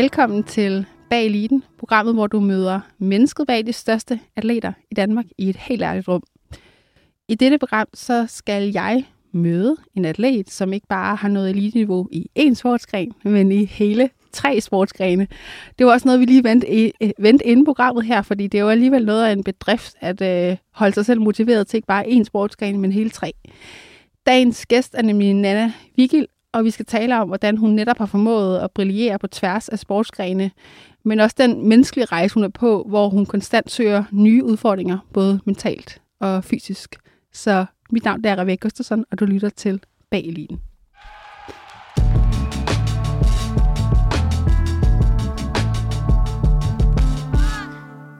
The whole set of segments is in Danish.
Velkommen til Bag Eliten, programmet, hvor du møder mennesket bag de største atleter i Danmark i et helt ærligt rum. I dette program så skal jeg møde en atlet, som ikke bare har noget eliteniveau i én sportsgren, men i hele tre sportsgrene. Det var også noget, vi lige vendte, øh, vendte inden programmet her, fordi det er jo alligevel noget af en bedrift at øh, holde sig selv motiveret til ikke bare én sportsgren, men hele tre. Dagens gæst er nemlig Nana Vigil, og vi skal tale om, hvordan hun netop har formået at brillere på tværs af sportsgrene, men også den menneskelige rejse, hun er på, hvor hun konstant søger nye udfordringer, både mentalt og fysisk. Så mit navn er Rebecca Gustafsson, og du lytter til Bag Eliten.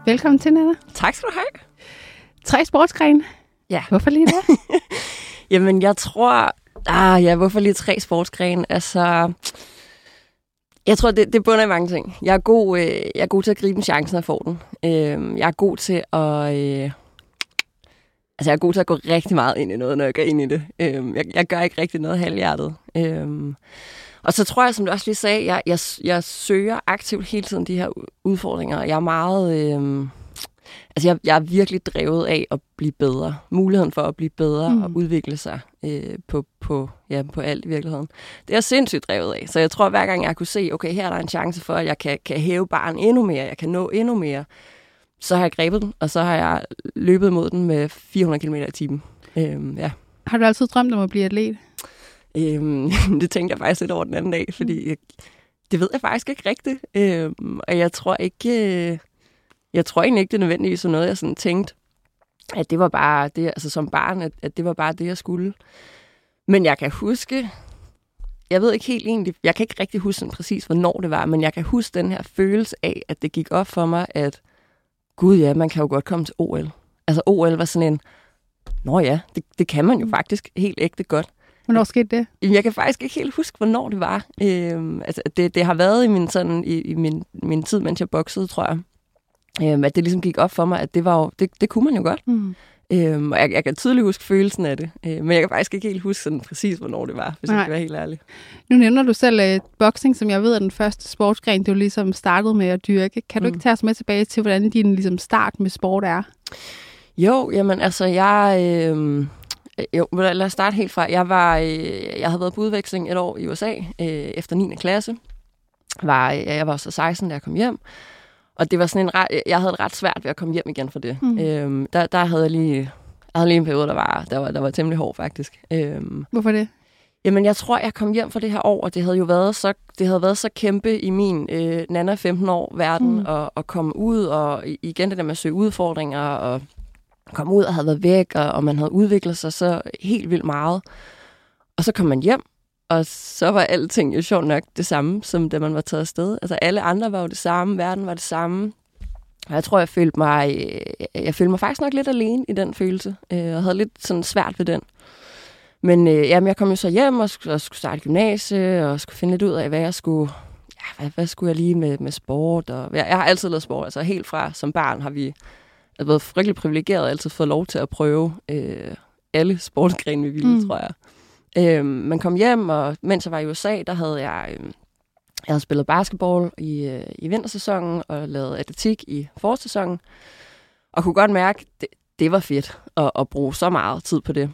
Velkommen til, Nana. Tak skal du have. Tre sportsgrene. Ja. Hvorfor lige det? Jamen, jeg tror... Ah, ja, hvorfor lige tre sportsgrene? Altså... Jeg tror, det, det bunder i mange ting. Jeg er, god, øh, jeg er god til at gribe en chance, når jeg får den. Øh, jeg er god til at... Øh, altså, jeg er god til at gå rigtig meget ind i noget, når jeg går ind i det. Øh, jeg, jeg gør ikke rigtig noget halvhjertet. Øh, og så tror jeg, som du også lige sagde, jeg, jeg, jeg søger aktivt hele tiden de her udfordringer. Jeg er meget... Øh, altså, jeg, jeg er virkelig drevet af at blive bedre. Muligheden for at blive bedre mm. og udvikle sig øh, på, på, ja, på alt i virkeligheden. Det er jeg sindssygt drevet af. Så jeg tror, hver gang jeg kunne se, okay, her er der en chance for, at jeg kan, kan hæve barn endnu mere, jeg kan nå endnu mere, så har jeg grebet den, og så har jeg løbet mod den med 400 km i timen. Øh, ja. Har du altid drømt om at blive atlet? Øhm, det tænkte jeg faktisk lidt over den anden dag, fordi jeg, det ved jeg faktisk ikke rigtigt. Øhm, og jeg tror ikke, øh, jeg tror egentlig ikke, det er nødvendigvis noget, jeg sådan tænkte, at det var bare det, altså som barn, at, at det var bare det, jeg skulle. Men jeg kan huske, jeg ved ikke helt egentlig, jeg kan ikke rigtig huske sådan præcis, hvornår det var, men jeg kan huske den her følelse af, at det gik op for mig, at gud ja, man kan jo godt komme til OL. Altså OL var sådan en, nå ja, det, det kan man jo faktisk helt ægte godt. Hvornår skete det? Jeg kan faktisk ikke helt huske, hvornår det var. Øhm, altså, det, det har været i min, sådan, i, i min, min tid, mens jeg boxede, tror jeg. Øhm, at det ligesom gik op for mig, at det, var jo, det, det kunne man jo godt. Mm. Øhm, og jeg, jeg kan tydeligt huske følelsen af det. Øhm, men jeg kan faktisk ikke helt huske sådan præcis, hvornår det var, hvis Nej. jeg skal være helt ærlig. Nu nævner du selv uh, boxing, som jeg ved er den første sportsgren, du ligesom startede med at dyrke. Kan du mm. ikke tage os med tilbage til, hvordan din ligesom, start med sport er? Jo, jamen altså, jeg... Øh, jo, lad os starte helt fra. Jeg, var, øh, jeg havde været på udveksling et år i USA øh, efter 9. klasse. Var, jeg var så 16, da jeg kom hjem. Og det var sådan en ret, jeg havde det ret svært ved at komme hjem igen for det. Mm. Øhm, der, der havde jeg lige, jeg havde lige en periode, der var, der var, der var temmelig hård faktisk. Øhm, Hvorfor det? Jamen, jeg tror, jeg kom hjem for det her år, og det havde jo været så, det havde været så kæmpe i min øh, nana 15 år verden, mm. at, at komme ud, og igen det der med at søge udfordringer, og komme ud og havde været væk, og, og man havde udviklet sig så helt vildt meget. Og så kom man hjem, og så var alting jo sjovt nok det samme, som da man var taget afsted. Altså alle andre var jo det samme, verden var det samme. Og jeg tror, jeg følte mig, øh, jeg følte mig faktisk nok lidt alene i den følelse, øh, og havde lidt sådan svært ved den. Men øh, jamen, jeg kom jo så hjem og skulle, og skulle starte gymnasie, og skulle finde lidt ud af, hvad jeg skulle, ja, hvad, hvad skulle jeg lige med, med sport. Og, jeg, jeg har altid lavet sport, altså helt fra som barn har vi jeg været frygtelig privilegeret og altid fået lov til at prøve øh, alle sportsgrene, vi ville, mm. tror jeg. Øh, man kom hjem, og mens jeg var i USA, der havde jeg, Øhm, jeg havde spillet basketball i, øh, i vintersæsonen og lavet atletik i forårssæsonen. Og kunne godt mærke, det, det var fedt at, at bruge så meget tid på det.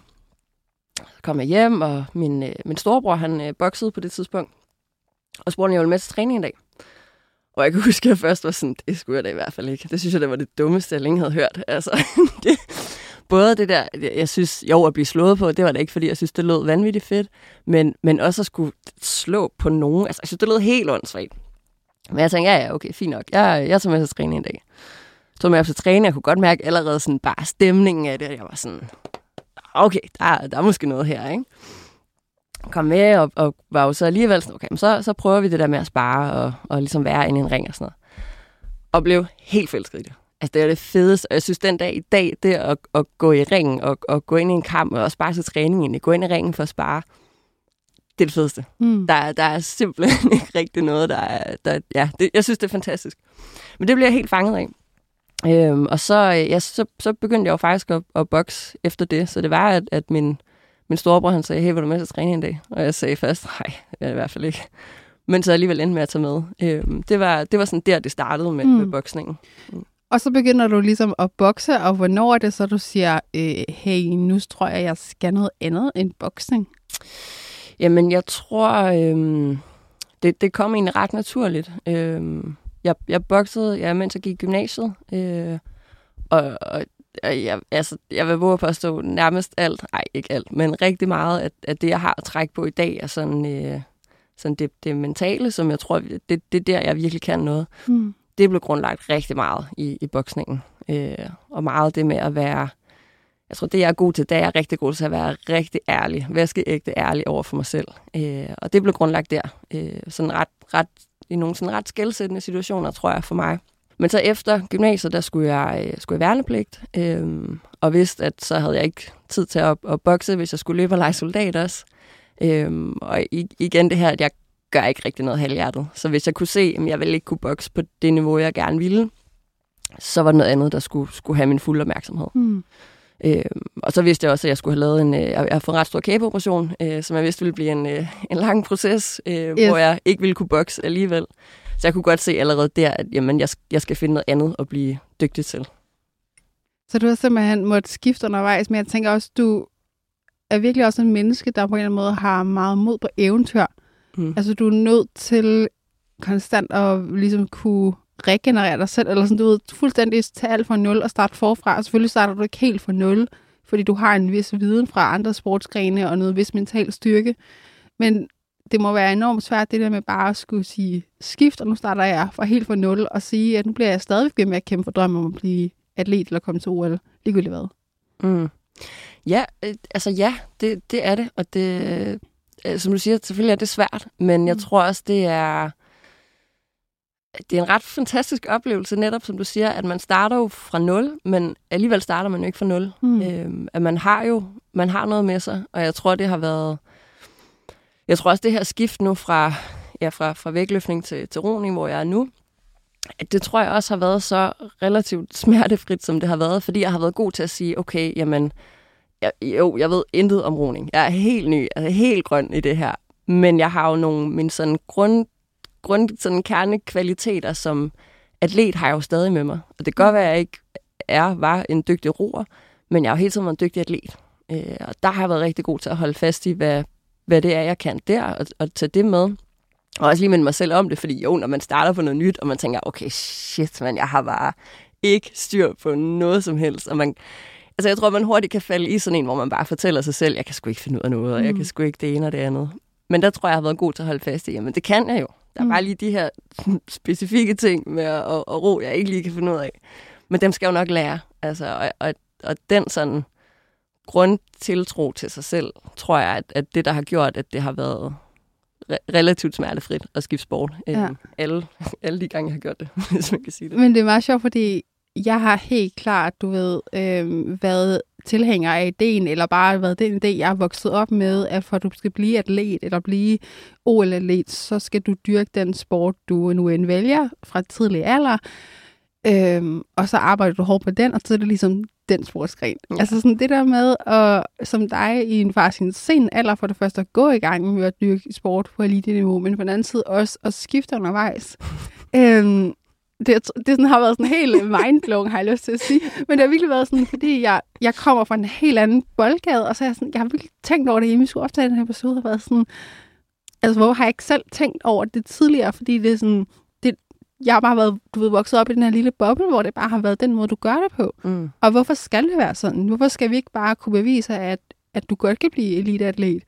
Så kom jeg hjem, og min, øh, min storebror, han øh, boxede på det tidspunkt. Og spurgte, om jeg ville med til træning en dag. Og jeg kan huske, at jeg først var sådan, det skulle jeg da i hvert fald ikke. Det synes jeg, det var det dummeste, jeg længe havde hørt. Altså, det, både det der, jeg synes, jo, at blive slået på, det var da ikke, fordi jeg synes, det lød vanvittigt fedt, men, men også at skulle slå på nogen. Altså, jeg synes, det lød helt åndssvagt. Men jeg tænkte, ja, ja, okay, fint nok. Jeg, jeg tog med til træning en dag. Jeg tog med til træning, jeg kunne godt mærke allerede sådan bare stemningen af det. Jeg var sådan, okay, der, der er måske noget her, ikke? kom med, og, og var jo så alligevel sådan, okay, men så, så prøver vi det der med at spare, og, og ligesom være inde i en ring og sådan noget. Og blev helt forelsket i det. Altså, det er det fedeste, og jeg synes, den dag i dag, det at, at gå i ringen, og, og gå ind i en kamp, og også bare til træning egentlig, gå ind i ringen for at spare, det er det fedeste. Mm. Der, der er simpelthen ikke rigtig noget, der er... Der, ja, det, jeg synes, det er fantastisk. Men det bliver jeg helt fanget af. Øhm, og så, ja, så, så begyndte jeg jo faktisk at, at bokse efter det, så det var, at, at min, min storebror, han sagde, hey, vil du med til træning en dag? Og jeg sagde først, nej, det er i hvert fald ikke. men så alligevel endte med at tage med. Øh, det, var, det var sådan der, det startede med, mm. med boksningen. Og så begynder du ligesom at bokse, og hvornår er det så, du siger, øh, hey, nu tror jeg, jeg skal noget andet end boksning? Jamen, jeg tror, øh, det, det kom egentlig ret naturligt. Øh, jeg, jeg boksede, ja, mens jeg gik i gymnasiet, øh, og, og jeg, altså, jeg vil våge at påstå nærmest alt, nej ikke alt, men rigtig meget at, at det, jeg har at trække på i dag, er sådan, øh, sådan det, det mentale, som jeg tror, det, det er der, jeg virkelig kan noget. Mm. Det blev grundlagt rigtig meget i, i boksningen. Øh, og meget det med at være, jeg tror, det jeg er god til, det er jeg rigtig god til at være rigtig ærlig, vaskeægte ærlig over for mig selv. Øh, og det blev grundlagt der, øh, sådan ret, ret, i nogle sådan ret skældsættende situationer, tror jeg, for mig. Men så efter gymnasiet, der skulle jeg, øh, skulle jeg værnepligt, øh, og vidste, at så havde jeg ikke tid til at, at bokse, hvis jeg skulle løbe og lege soldat også. Øhm, og igen det her, at jeg gør ikke rigtig noget halvhjertet. Så hvis jeg kunne se, at jeg ville ikke kunne bokse på det niveau, jeg gerne ville, så var det noget andet, der skulle, skulle have min fulde opmærksomhed. Mm. Øhm, og så vidste jeg også, at jeg skulle have lavet en, øh, jeg har fået en ret stor kæbeoperation, øh, som jeg vidste ville blive en, øh, en lang proces, øh, yes. hvor jeg ikke ville kunne bokse alligevel. Så jeg kunne godt se allerede der, at jamen, jeg, jeg skal finde noget andet at blive dygtig til. Så du har simpelthen måttet skifte undervejs, men jeg tænker også, du er virkelig også en menneske, der på en eller anden måde har meget mod på eventyr. Mm. Altså du er nødt til konstant at ligesom kunne regenerere dig selv, eller sådan, du ved, fuldstændig tage alt fra nul og starte forfra. Og selvfølgelig starter du ikke helt fra nul, fordi du har en vis viden fra andre sportsgrene og noget vis mental styrke. Men det må være enormt svært, det der med bare at skulle sige skift, og nu starter jeg fra helt fra nul, og sige, at nu bliver jeg stadig ved med at kæmpe for drømmen om at blive atlet eller komme til OL, ligegyldigt hvad. Mm. Ja, øh, altså ja, det, det er det, og det, øh, som du siger, selvfølgelig er det svært, men jeg mm. tror også, det er, det er en ret fantastisk oplevelse, netop som du siger, at man starter jo fra nul, men alligevel starter man jo ikke fra nul. Mm. Øhm, at man har jo man har noget med sig, og jeg tror, det har været jeg tror også, det her skift nu fra, ja, fra, fra vægtløftning til, til roning, hvor jeg er nu, at det tror jeg også har været så relativt smertefrit, som det har været, fordi jeg har været god til at sige, okay, jamen, jeg, jo, jeg ved intet om roning. Jeg er helt ny, altså helt grøn i det her. Men jeg har jo nogle min sådan grund, grund sådan kernekvaliteter som atlet har jeg jo stadig med mig. Og det kan godt være, at jeg ikke er, var en dygtig roer, men jeg har jo hele tiden været en dygtig atlet. Øh, og der har jeg været rigtig god til at holde fast i, hvad, hvad det er, jeg kan der, og, og tage det med. Og også lige minde mig selv om det, fordi jo, når man starter på noget nyt, og man tænker, okay, shit, man, jeg har bare ikke styr på noget som helst. Og man, altså, jeg tror, man hurtigt kan falde i sådan en, hvor man bare fortæller sig selv, jeg kan sgu ikke finde ud af noget, og jeg mm. kan sgu ikke det ene og det andet. Men der tror jeg, jeg har været god til at holde fast i, jamen det kan jeg jo. Der er mm. bare lige de her specifikke ting med at, at, at ro, jeg ikke lige kan finde ud af. Men dem skal jeg jo nok lære. Altså, og, og, og den sådan grundtiltro til sig selv, tror jeg, at, at det, der har gjort, at det har været re- relativt smertefrit at skifte sport. Ja. alle, alle de gange, jeg har gjort det, hvis man kan sige det. Men det er meget sjovt, fordi jeg har helt klart, du ved, øh, været tilhænger af ideen, eller bare været den idé, jeg er vokset op med, at for at du skal blive atlet, eller blive OL-atlet, så skal du dyrke den sport, du nu end vælger fra tidlig alder. Øhm, og så arbejder du hårdt på den, og så er det ligesom den sportsgren. Ja. Altså sådan det der med, at, som dig i en faktisk en sen alder, for det første at gå i gang med at dyrke sport på elite-niveau, men på den anden side også at skifte undervejs. øhm, det, det sådan, har været sådan helt mindblowing, har jeg lyst til at sige. Men det har virkelig været sådan, fordi jeg, jeg kommer fra en helt anden boldgade, og så er jeg, sådan, jeg har virkelig tænkt over det, inden vi skulle optage den her episode, og været sådan, altså hvor har jeg ikke selv tænkt over det tidligere, fordi det er sådan, jeg har bare været, du ved, vokset op i den her lille boble, hvor det bare har været den måde, du gør det på. Mm. Og hvorfor skal det være sådan? Hvorfor skal vi ikke bare kunne bevise, at, at du godt kan blive eliteatlet?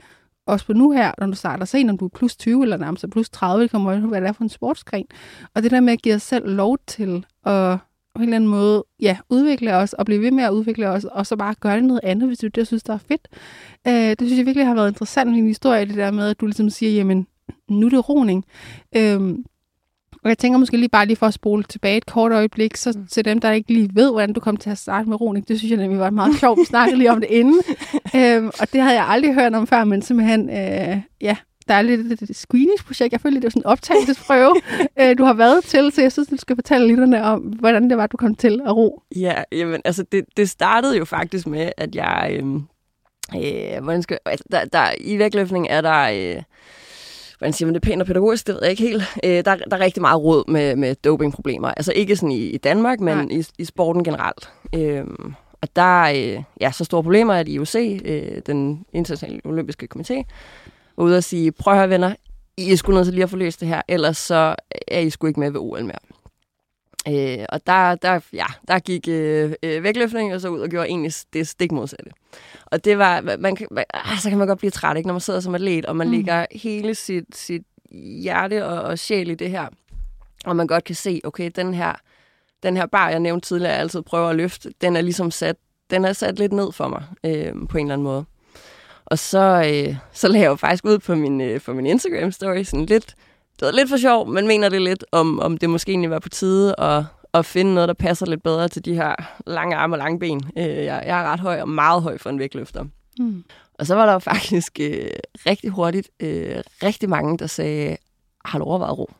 Også på nu her, når du starter sen, om du er plus 20 eller nærmest plus 30, det kommer jo hvad det er for en sportsgren. Og det der med at give os selv lov til at på en eller anden måde ja, udvikle os og blive ved med at udvikle os, og så bare gøre noget andet, hvis du det synes, der er fedt. Øh, det synes jeg virkelig har været interessant i min historie, det der med, at du ligesom siger, jamen, nu er det roning. Øh, og jeg tænker måske lige bare lige for at spole tilbage et kort øjeblik, så mm. til dem, der ikke lige ved, hvordan du kom til at starte med roning, det synes jeg nemlig var meget sjovt. Vi snakkede lige om det inden. øhm, og det havde jeg aldrig hørt om før, men simpelthen, øh, ja, der er lidt et screeningsprojekt. Jeg føler, det er sådan en optagelsesprøve, øh, du har været til, så jeg synes, du skal fortælle lytterne om, hvordan det var, du kom til at ro. Ja, jamen, altså det, det startede jo faktisk med, at jeg... Øh, øh, hvordan skal, altså, der, der, I vægtløftning er der... Øh, hvordan siger man det pænt og pædagogisk, det ved jeg ikke helt. Øh, der, der er rigtig meget råd med, med dopingproblemer. Altså ikke sådan i, i Danmark, men i, i sporten generelt. Øh, og der er øh, ja, så store problemer, at IOC, øh, den internationale olympiske komité, var ude og sige, prøv at høre venner, I er sgu nødt til lige at få løst det her, ellers så er I sgu ikke med ved OL mere. Øh, og der, der, ja, der gik øh, øh, vægtløftning og så ud og gjorde egentlig det stik modsatte. Og det var, man kan, man, ah, så kan man godt blive træt, ikke, når man sidder som atlet, og man mm. lægger hele sit, sit hjerte og, og sjæl i det her. Og man godt kan se, okay, den her, den her bar, jeg nævnte tidligere, jeg altid prøver at løfte, den er ligesom sat, den er sat lidt ned for mig øh, på en eller anden måde. Og så, øh, så lagde jeg jo faktisk ud på min, øh, på min Instagram-story sådan lidt, det var lidt for sjov, men mener det lidt, om, om det måske egentlig var på tide at, at finde noget, der passer lidt bedre til de her lange arme og lange ben. Øh, jeg, jeg er ret høj og meget høj for en vægtløfter. Mm. Og så var der jo faktisk øh, rigtig hurtigt øh, rigtig mange, der sagde, har du overvejet ro?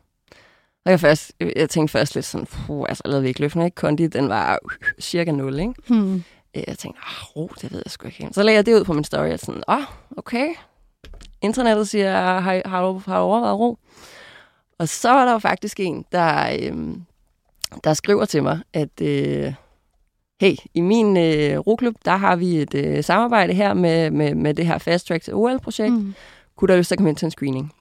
Og jeg, først, jeg tænkte først lidt sådan, puh, altså jeg lavede vægtløftning, ikke? Kondi, den var øh, cirka 0, ikke? Mm. Jeg tænkte, ah, ro, det ved jeg sgu ikke. Så lagde jeg det ud på min story, og sådan, åh, oh, okay. Internettet siger, har, har, du, har du overvejet ro? Og så var der jo faktisk en, der, øh, der skriver til mig, at øh, hey, i min øh, roklub, der har vi et øh, samarbejde her med, med, med det her Fast Track OL-projekt. Mm. Kunne der lyst til at komme ind til en screening?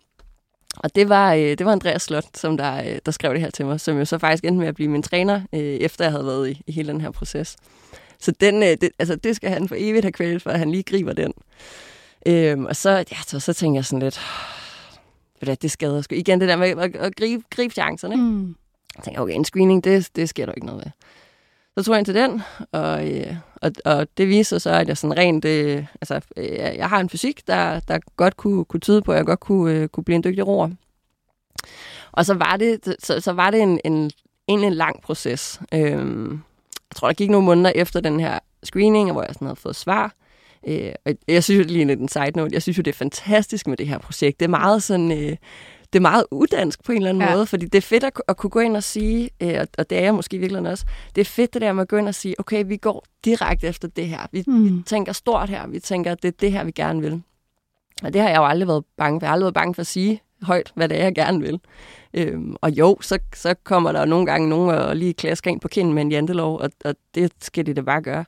Og det var, øh, det var Andreas Slot, som der, øh, der skrev det her til mig, som jo så faktisk endte med at blive min træner, øh, efter jeg havde været i, i hele den her proces. Så den, øh, det, altså, det skal han for evigt have credit for, at han lige griber den. Øhm, og så, ja, så, så tænker jeg sådan lidt, det, det skader sgu. Igen det der med at, at gribe, gribe chancerne. Mm. Jeg tænkte, okay, en screening, det, det sker der ikke noget ved. Så tog jeg ind til den, og, øh, og, og det viste sig så, at jeg sådan rent, øh, altså, øh, jeg har en fysik, der, der godt kunne, kunne tyde på, at jeg godt kunne, øh, kunne blive en dygtig roer. Og så var det, så, så var det en, en, en, en lang proces. Øhm, jeg tror, der gik nogle måneder efter den her screening, hvor jeg sådan havde fået svar. Øh, og jeg synes jo lige lidt en side note, jeg synes jo, det er fantastisk med det her projekt. Det er meget sådan... Øh, det er meget udansk på en eller anden ja. måde, fordi det er fedt at, at kunne gå ind og sige, øh, og det er jeg måske virkelig også, det er fedt det der med at gå ind og sige, okay, vi går direkte efter det her. Vi, mm. vi tænker stort her, vi tænker, at det er det her, vi gerne vil. Og det har jeg jo aldrig været bange for. Jeg har aldrig været bange for at sige højt, hvad det er, jeg gerne vil. Øhm, og jo, så, så kommer der nogle gange nogen og lige klasker ind på kinden med en jantelov, og, og det skal de da bare gøre.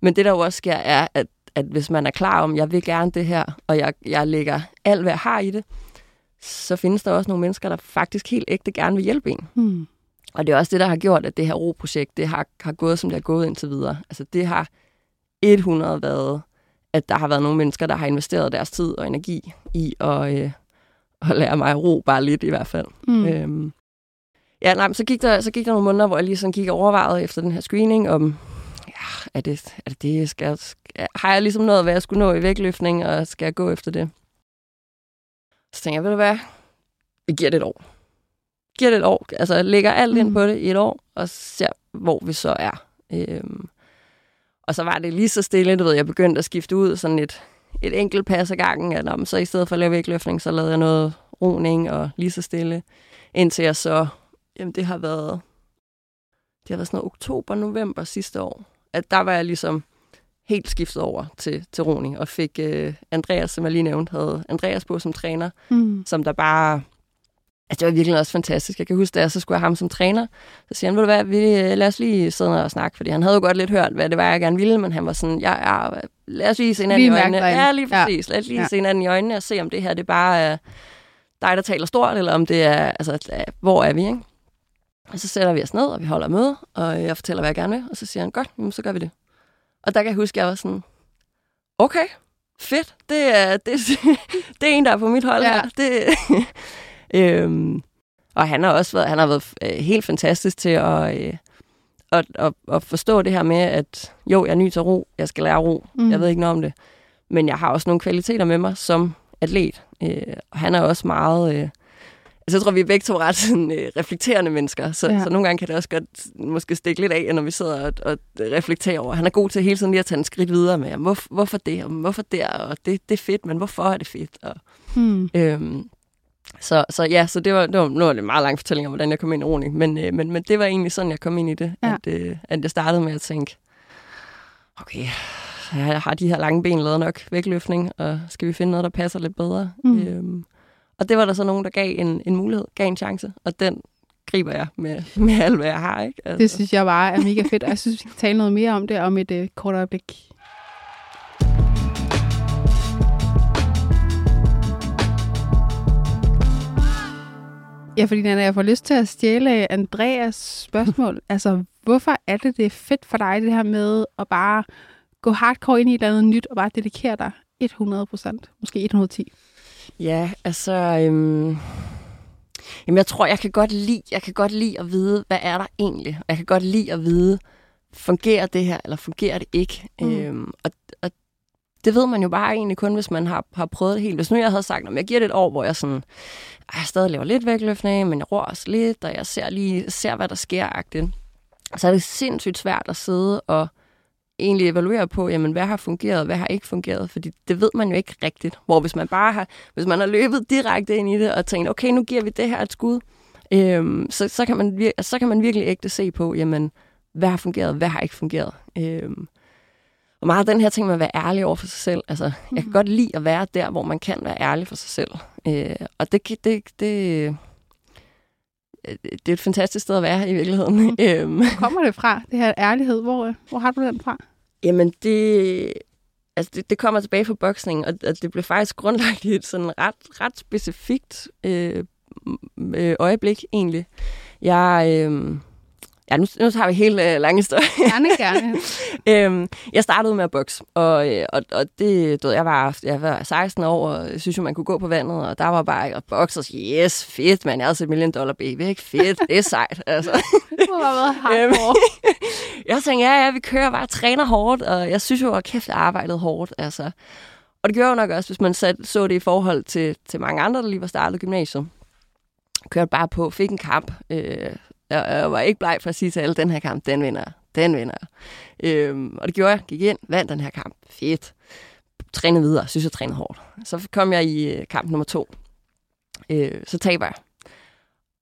Men det, der jo også sker, er, at at hvis man er klar om, jeg vil gerne det her, og jeg, jeg lægger alt, hvad jeg har i det, så findes der også nogle mennesker, der faktisk helt ægte gerne vil hjælpe en. Mm. Og det er også det, der har gjort, at det her ro-projekt, det har, har gået, som det har gået indtil videre. Altså det har 100 været, at der har været nogle mennesker, der har investeret deres tid og energi i at, øh, at lære mig at ro, bare lidt i hvert fald. Mm. Øhm, ja, nej, så gik, der, så gik der nogle måneder, hvor jeg lige sådan gik overvejet efter den her screening, om er det, er det, det skal, skal, har jeg ligesom noget, hvad jeg skulle nå i vægtløftning, og skal jeg gå efter det? Så tænker jeg, ved du hvad, vi giver det et år. Giver det et år. Altså, jeg lægger alt ind mm. på det i et år, og ser, hvor vi så er. Øhm, og så var det lige så stille, du ved, jeg begyndte at skifte ud sådan et, et enkelt pas ad gangen, at om, så i stedet for at lave vægtløftning, så lavede jeg noget roning og lige så stille, indtil jeg så, jamen det har været, det har været sådan noget oktober, november sidste år, at der var jeg ligesom helt skiftet over til, til Roni, og fik uh, Andreas, som jeg lige nævnte, havde Andreas på som træner, mm. som der bare... Altså, det var virkelig også fantastisk. Jeg kan huske, da jeg så skulle have ham som træner, så siger han, ved du hvad, vi, øh, lad os lige sidde og snakke, fordi han havde jo godt lidt hørt, hvad det var, jeg gerne ville, men han var sådan, ja, ja lad os lige se hinanden i øjnene. Ja, lige præcis. Ja. Lad os lige ja. se hinanden i øjnene og se, om det her, det bare er dig, der taler stort, eller om det er, altså, hvor er vi, ikke? Og så sætter vi os ned, og vi holder møde, og jeg fortæller, hvad jeg gerne vil, og så siger han, godt, jamen, så gør vi det. Og der kan jeg huske, at jeg var sådan, okay, fedt, det er, det, det er en, der er på mit hold ja. her. Det, øhm, og han har også været, han har været øh, helt fantastisk til at, øh, at, at, at forstå det her med, at jo, jeg er ny til ro, jeg skal lære ro, mm. jeg ved ikke noget om det, men jeg har også nogle kvaliteter med mig som atlet. Øh, og han er også meget... Øh, Altså, jeg tror, vi er begge to ret sådan, øh, reflekterende mennesker, så, ja. så nogle gange kan det også godt måske stikke lidt af, når vi sidder og, og reflekterer over. Han er god til hele tiden lige at tage en skridt videre med, hvor, hvorfor det, og hvorfor der, og det, det er fedt, men hvorfor er det fedt? Og, hmm. øhm, så, så ja, så det var, det var, nu var det en meget lang fortælling om, hvordan jeg kom ind i roning, men, øh, men, men det var egentlig sådan, jeg kom ind i det, ja. at, øh, at jeg startede med at tænke, okay, jeg har de her lange ben lavet nok vægtløftning, og skal vi finde noget, der passer lidt bedre? Mm. Øhm, Og det var der så nogen, der gav en, en mulighed, gav en chance, og den griber jeg med, med alt, hvad jeg har. Ikke? Altså. Det synes jeg bare er mega fedt, og jeg synes, vi kan tale noget mere om det om et uh, kort øjeblik. Ja, fordi Nana, jeg får lyst til at stjæle Andreas spørgsmål. altså, hvorfor er det, det er fedt for dig, det her med at bare gå hardcore ind i et eller andet nyt, og bare dedikere dig 100 procent, måske 110? Ja, altså... Øhm Jamen, jeg tror, jeg kan godt lide, jeg kan godt lide at vide, hvad er der egentlig? Jeg kan godt lide at vide, fungerer det her, eller fungerer det ikke? Mm. Øhm, og, og det ved man jo bare egentlig kun, hvis man har, har prøvet det helt. Hvis nu jeg havde sagt, at jeg giver det et år, hvor jeg sådan, jeg stadig laver lidt vægtløftning, men jeg ror også lidt, og jeg ser lige, ser, hvad der sker, agtigt. så er det sindssygt svært at sidde og egentlig evaluere på, jamen, hvad har fungeret, hvad har ikke fungeret, fordi det ved man jo ikke rigtigt. Hvor hvis man bare har, hvis man har løbet direkte ind i det og tænkt, okay, nu giver vi det her et skud, øhm, så, så, kan man, vir- så kan man virkelig ægte se på, jamen, hvad har fungeret, hvad har ikke fungeret. Øhm, og meget den her ting med at være ærlig over for sig selv. Altså, mm. jeg kan mhm. godt lide at være der, hvor man kan være ærlig for sig selv. Øh, og det, det, det, det er et fantastisk sted at være i virkeligheden. Mm. Hvor kommer det fra, det her ærlighed? Hvor, hvor har du den fra? Jamen, det, altså det, det kommer tilbage fra boksning, og, og det blev faktisk grundlagt i et sådan ret, ret specifikt øh, øh, øjeblik, egentlig. Jeg... Øh, Ja, nu, nu tager vi helt øh, lang historie. Gerne, gerne. øhm, jeg startede med at bokse, og, øh, og, og det, du ved, jeg var, jeg var 16 år, og jeg synes jo, man kunne gå på vandet, og der var bare at bokse, og yes, fedt, man. Jeg havde set million dollar baby, ikke? Fedt, det er sejt, altså. det har været hardcore. jeg tænkte, ja, ja, vi kører bare, træner hårdt, og jeg synes jo, at kæft, jeg arbejdede hårdt, altså. Og det gjorde jo nok også, hvis man sat, så det i forhold til, til mange andre, der lige var startet gymnasiet. Kørte bare på, fik en kamp, øh, jeg, jeg var ikke bleg for at sige til alle, den her kamp, den vinder Den vinder Øhm, og det gjorde jeg. Gik ind, vandt den her kamp. Fedt. Trænede videre. Synes, jeg trænede hårdt. Så kom jeg i øh, kamp nummer to. Øh, så taber jeg.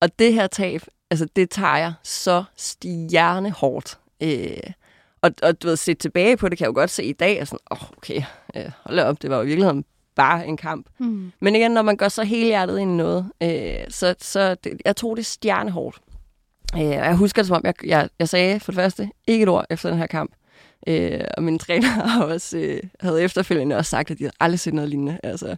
Og det her tab, altså det tager jeg så stjerne hårdt. Øh, og, og du ved, set tilbage på det, kan jeg jo godt se i dag, og sådan, åh, oh, okay, øh, hold op, det var jo i virkeligheden bare en kamp. Mm. Men igen, når man går så helhjertet ind i noget, øh, så, så det, jeg tog det stjernehårdt. Øh, og jeg husker det som om, jeg, jeg, jeg sagde for det første ikke et ord efter den her kamp. Øh, og min træner har også, øh, havde efterfølgende også sagt, at de havde aldrig set noget lignende. Altså,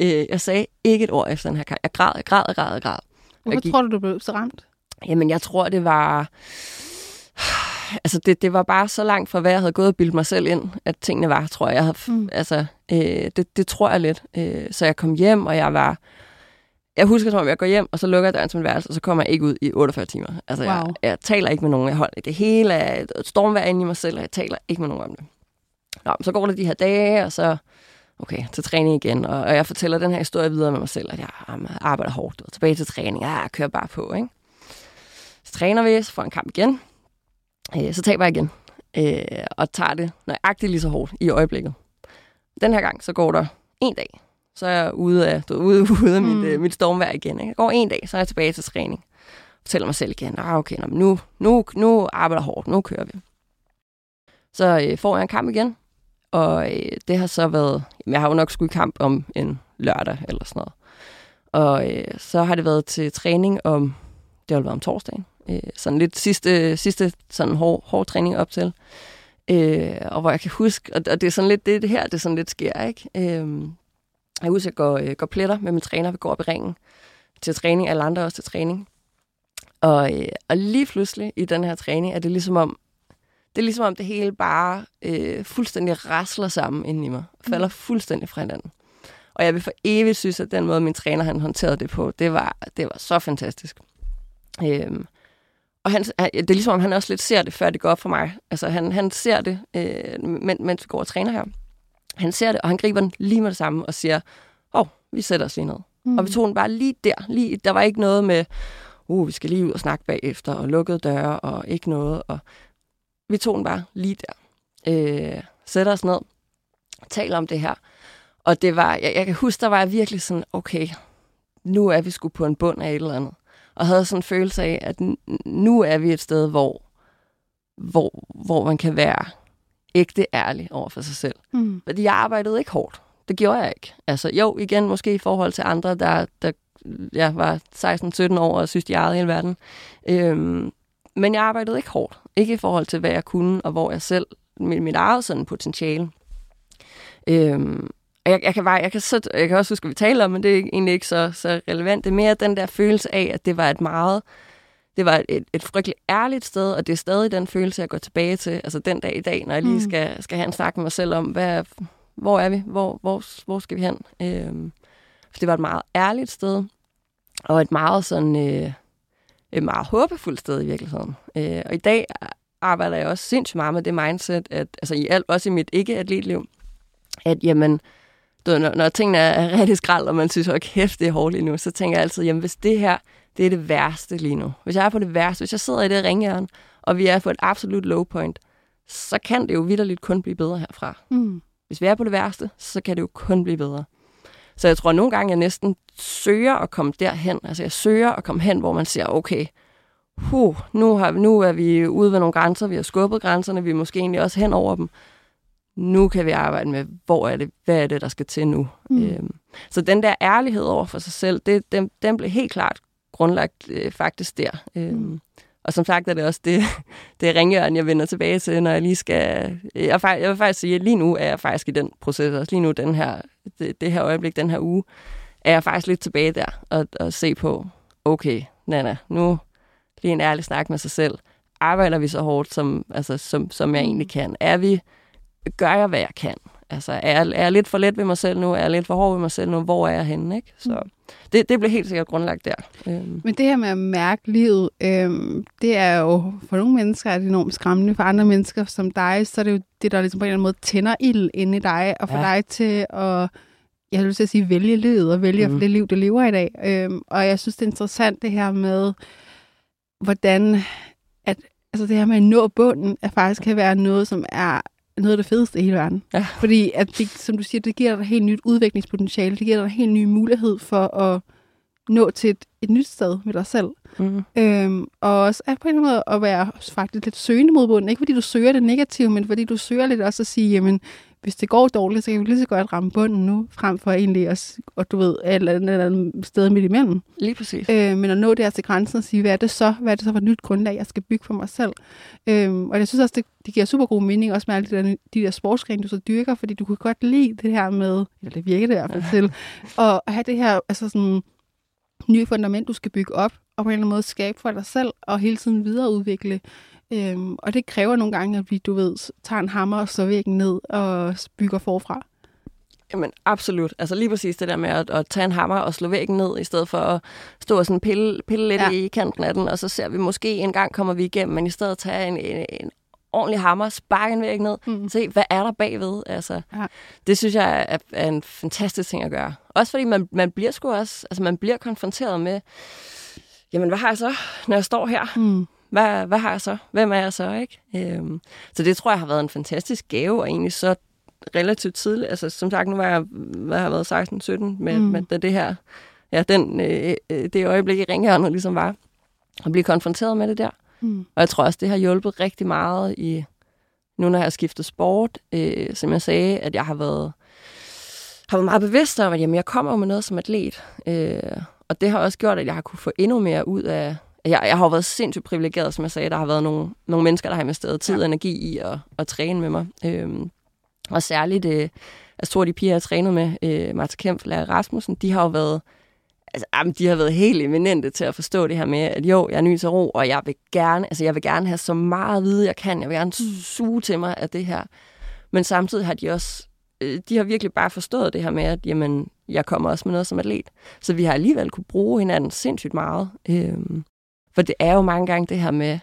øh, jeg sagde ikke et ord efter den her kamp. Jeg græd, jeg græd, jeg græd, jeg græd. Hvorfor gik, tror du, du blev så ramt? Jamen, jeg tror, det var... Altså, det, det var bare så langt fra, hvad jeg havde gået og bildet mig selv ind, at tingene var, tror jeg. jeg havde, mm. Altså, øh, det, det tror jeg lidt. Øh, så jeg kom hjem, og jeg var jeg husker som om, jeg går hjem, og så lukker jeg døren til min værelse, og så kommer jeg ikke ud i 48 timer. Altså, wow. jeg, jeg taler ikke med nogen. Jeg holder det hele af et stormvær inde i mig selv, og jeg taler ikke med nogen om det. Nå, så går det de her dage, og så okay, til træning igen, og, og jeg fortæller den her historie videre med mig selv, at jeg arbejder hårdt, og tilbage til træning, ja, jeg kører bare på, ikke? Så træner vi, så får en kamp igen, øh, så taber jeg igen, øh, og tager det nøjagtigt lige så hårdt i øjeblikket. Den her gang, så går der en dag, så er jeg ude af, du, ude, ude af mm. mit, øh, mit stormvær igen. Ikke? Jeg går en dag, så er jeg tilbage til træning. Fortæller mig selv igen, ah, okay, nu, nu, nu arbejder hårdt, nu kører vi. Så øh, får jeg en kamp igen, og øh, det har så været, jamen, jeg har jo nok skulle i kamp om en lørdag eller sådan noget. Og øh, så har det været til træning om, det har været om torsdagen, øh, sådan lidt sidste, sidste sådan hård, hård træning op til. Øh, og hvor jeg kan huske, og, og det er sådan lidt det, det her, det sådan lidt sker, ikke? Øh, jeg husker, at jeg går, øh, går pletter med min træner, vi går op i ringen til træning, alle andre også til træning. Og, øh, og lige pludselig i den her træning, er det ligesom om, det er ligesom om det hele bare øh, fuldstændig rasler sammen inden i mig. Falder mm. fuldstændig fra hinanden. Og jeg vil for evigt synes, at den måde, min træner han håndterede det på, det var, det var så fantastisk. Øhm, og han, det er ligesom om, han også lidt ser det, før det går op for mig. Altså, han, han ser det, øh, mens vi går og træner her. Han ser det, og han griber den lige med det samme og siger, åh, oh, vi sætter os lige ned. Mm. Og vi tog den bare lige der. Lige, der var ikke noget med, uh, vi skal lige ud og snakke bagefter, og lukkede døre, og ikke noget. Og vi tog den bare lige der. Øh, sætter os ned, taler om det her. Og det var, jeg, jeg kan huske, der var jeg virkelig sådan, okay, nu er vi sgu på en bund af et eller andet. Og havde sådan en følelse af, at nu er vi et sted, hvor, hvor, hvor man kan være ægte ærlig over for sig selv. Mm. Fordi jeg arbejdede ikke hårdt. Det gjorde jeg ikke. Altså jo, igen, måske i forhold til andre, der, der jeg var 16-17 år og synes, de ejede hele verden. Øhm, men jeg arbejdede ikke hårdt. Ikke i forhold til, hvad jeg kunne, og hvor jeg selv, mit, mit eget sådan potentiale. Øhm, jeg, jeg, kan bare, jeg, kan så, jeg kan også huske, at vi taler om, men det er egentlig ikke så, så relevant. Det er mere den der følelse af, at det var et meget, det var et, et frygteligt ærligt sted, og det er stadig den følelse, jeg går tilbage til, altså den dag i dag, når jeg lige mm. skal, skal have en snak med mig selv om, hvad, hvor er vi, hvor, hvor, hvor skal vi hen? Øhm, for det var et meget ærligt sted, og et meget sådan, øh, et meget håbefuldt sted i virkeligheden. Øh, og i dag arbejder jeg også sindssygt meget med det mindset, at, altså i alt, også i mit ikke-atletliv, at jamen, du, når, når tingene er rigtig skrald, og man synes, at kæft, det er hårdt lige nu, så tænker jeg altid, jamen hvis det her, det er det værste lige nu. Hvis jeg er på det værste, hvis jeg sidder i det ringjern, og vi er på et absolut low point, så kan det jo vidderligt kun blive bedre herfra. Mm. Hvis vi er på det værste, så kan det jo kun blive bedre. Så jeg tror, at nogle gange, jeg næsten søger at komme derhen. Altså jeg søger at komme hen, hvor man siger, okay, huh, nu, har, nu er vi ude ved nogle grænser, vi har skubbet grænserne, vi er måske egentlig også hen over dem. Nu kan vi arbejde med, hvor er det, hvad er det, der skal til nu. Mm. Øhm, så den der ærlighed over for sig selv, det, den, den blev helt klart grundlagt øh, faktisk der. Øhm, mm. Og som sagt er det også det, det ringjørn, jeg vender tilbage til, når jeg lige skal... Jeg, jeg vil faktisk sige, at lige nu er jeg faktisk i den proces. Også lige nu, den her, det, det her øjeblik, den her uge, er jeg faktisk lidt tilbage der og, og se på, okay, Nana, nu lige en ærlig snak med sig selv. Arbejder vi så hårdt, som, altså, som, som jeg egentlig kan? Er vi, gør jeg, hvad jeg kan? Altså, er jeg, er jeg lidt for let ved mig selv nu? Er jeg lidt for hård ved mig selv nu? Hvor er jeg henne? Ikke? Så mm. det, det blev helt sikkert grundlagt der. Øhm. Men det her med at mærke livet, øhm, det er jo for nogle mennesker er det enormt skræmmende. For andre mennesker som dig, så er det jo det, der ligesom på en eller anden måde tænder ild inde i dig, og får ja. dig til at jeg vil sige, vælge livet og vælge mm. det liv, du lever i dag. Øhm, og jeg synes, det er interessant det her med, hvordan at, altså det her med at nå bunden, at faktisk kan være noget, som er noget af det fedeste i hele verden. Ja. Fordi, at det, som du siger, det giver dig et helt nyt udviklingspotentiale. Det giver dig en helt ny mulighed for at nå til et, et nyt sted med dig selv. Mm. Øhm, og også at på en måde at være faktisk lidt søgende mod bunden. Ikke fordi du søger det negative, men fordi du søger lidt også at sige, jamen, hvis det går dårligt, så kan vi lige så godt ramme bunden nu, frem for egentlig at, og du ved, et eller andet, eller andet sted midt imellem. Lige præcis. Øh, men at nå der til grænsen og sige, hvad er det så? Hvad er det så for et nyt grundlag, jeg skal bygge for mig selv? Øh, og jeg synes også, det, det giver super god mening, også med alle de der, de der sportsgrene, du så dyrker, fordi du kan godt lide det her med, eller det virker det i hvert fald til, at have det her, altså sådan, nye fundament, du skal bygge op, og på en eller anden måde skabe for dig selv, og hele tiden videreudvikle. Øhm, og det kræver nogle gange, at vi, du ved, tager en hammer og slår væggen ned og bygger forfra. Jamen, absolut. Altså lige præcis det der med at, at tage en hammer og slå væggen ned, i stedet for at stå og sådan pille, pille lidt ja. i kanten af den, og så ser vi måske en gang kommer vi igennem, men i stedet tage en, en, en ordentlig hammer, sparke en væg ned, mm. se, hvad er der bagved? Altså, ja. Det synes jeg er, er en fantastisk ting at gøre. Også fordi man, man bliver sgu også, altså man bliver konfronteret med, jamen hvad har jeg så, når jeg står her? Mm hvad, hvad har jeg så? Hvem er jeg så? ikke? Øhm, så det tror jeg har været en fantastisk gave, og egentlig så relativt tidligt. Altså som sagt, nu var jeg, hvad har været 16-17 med, mm. med det her, ja, den, øh, øh, det øjeblik i ringhjørnet ligesom var, at blive konfronteret med det der. Mm. Og jeg tror også, det har hjulpet rigtig meget i, nu når jeg har skiftet sport, øh, som jeg sagde, at jeg har været, har været meget bevidst om, at jamen, jeg kommer med noget som atlet. Øh, og det har også gjort, at jeg har kunne få endnu mere ud af, jeg, jeg har jo været sindssygt privilegeret, som jeg sagde. Der har været nogle, nogle mennesker, der har investeret tid og energi i at, at træne med mig. Øhm, og særligt, øh, jeg tror, de piger, jeg har trænet med, øh, Marta Kempf og Lærer Rasmussen, de har jo været, altså, jamen, de har været helt eminente til at forstå det her med, at jo, jeg er ny til ro, og jeg vil gerne, altså, jeg vil gerne have så meget vide, jeg kan. Jeg vil gerne mm. suge til mig af det her. Men samtidig har de også, øh, de har virkelig bare forstået det her med, at jamen, jeg kommer også med noget som atlet. Så vi har alligevel kunne bruge hinanden sindssygt meget. Øhm, for det er jo mange gange det her med,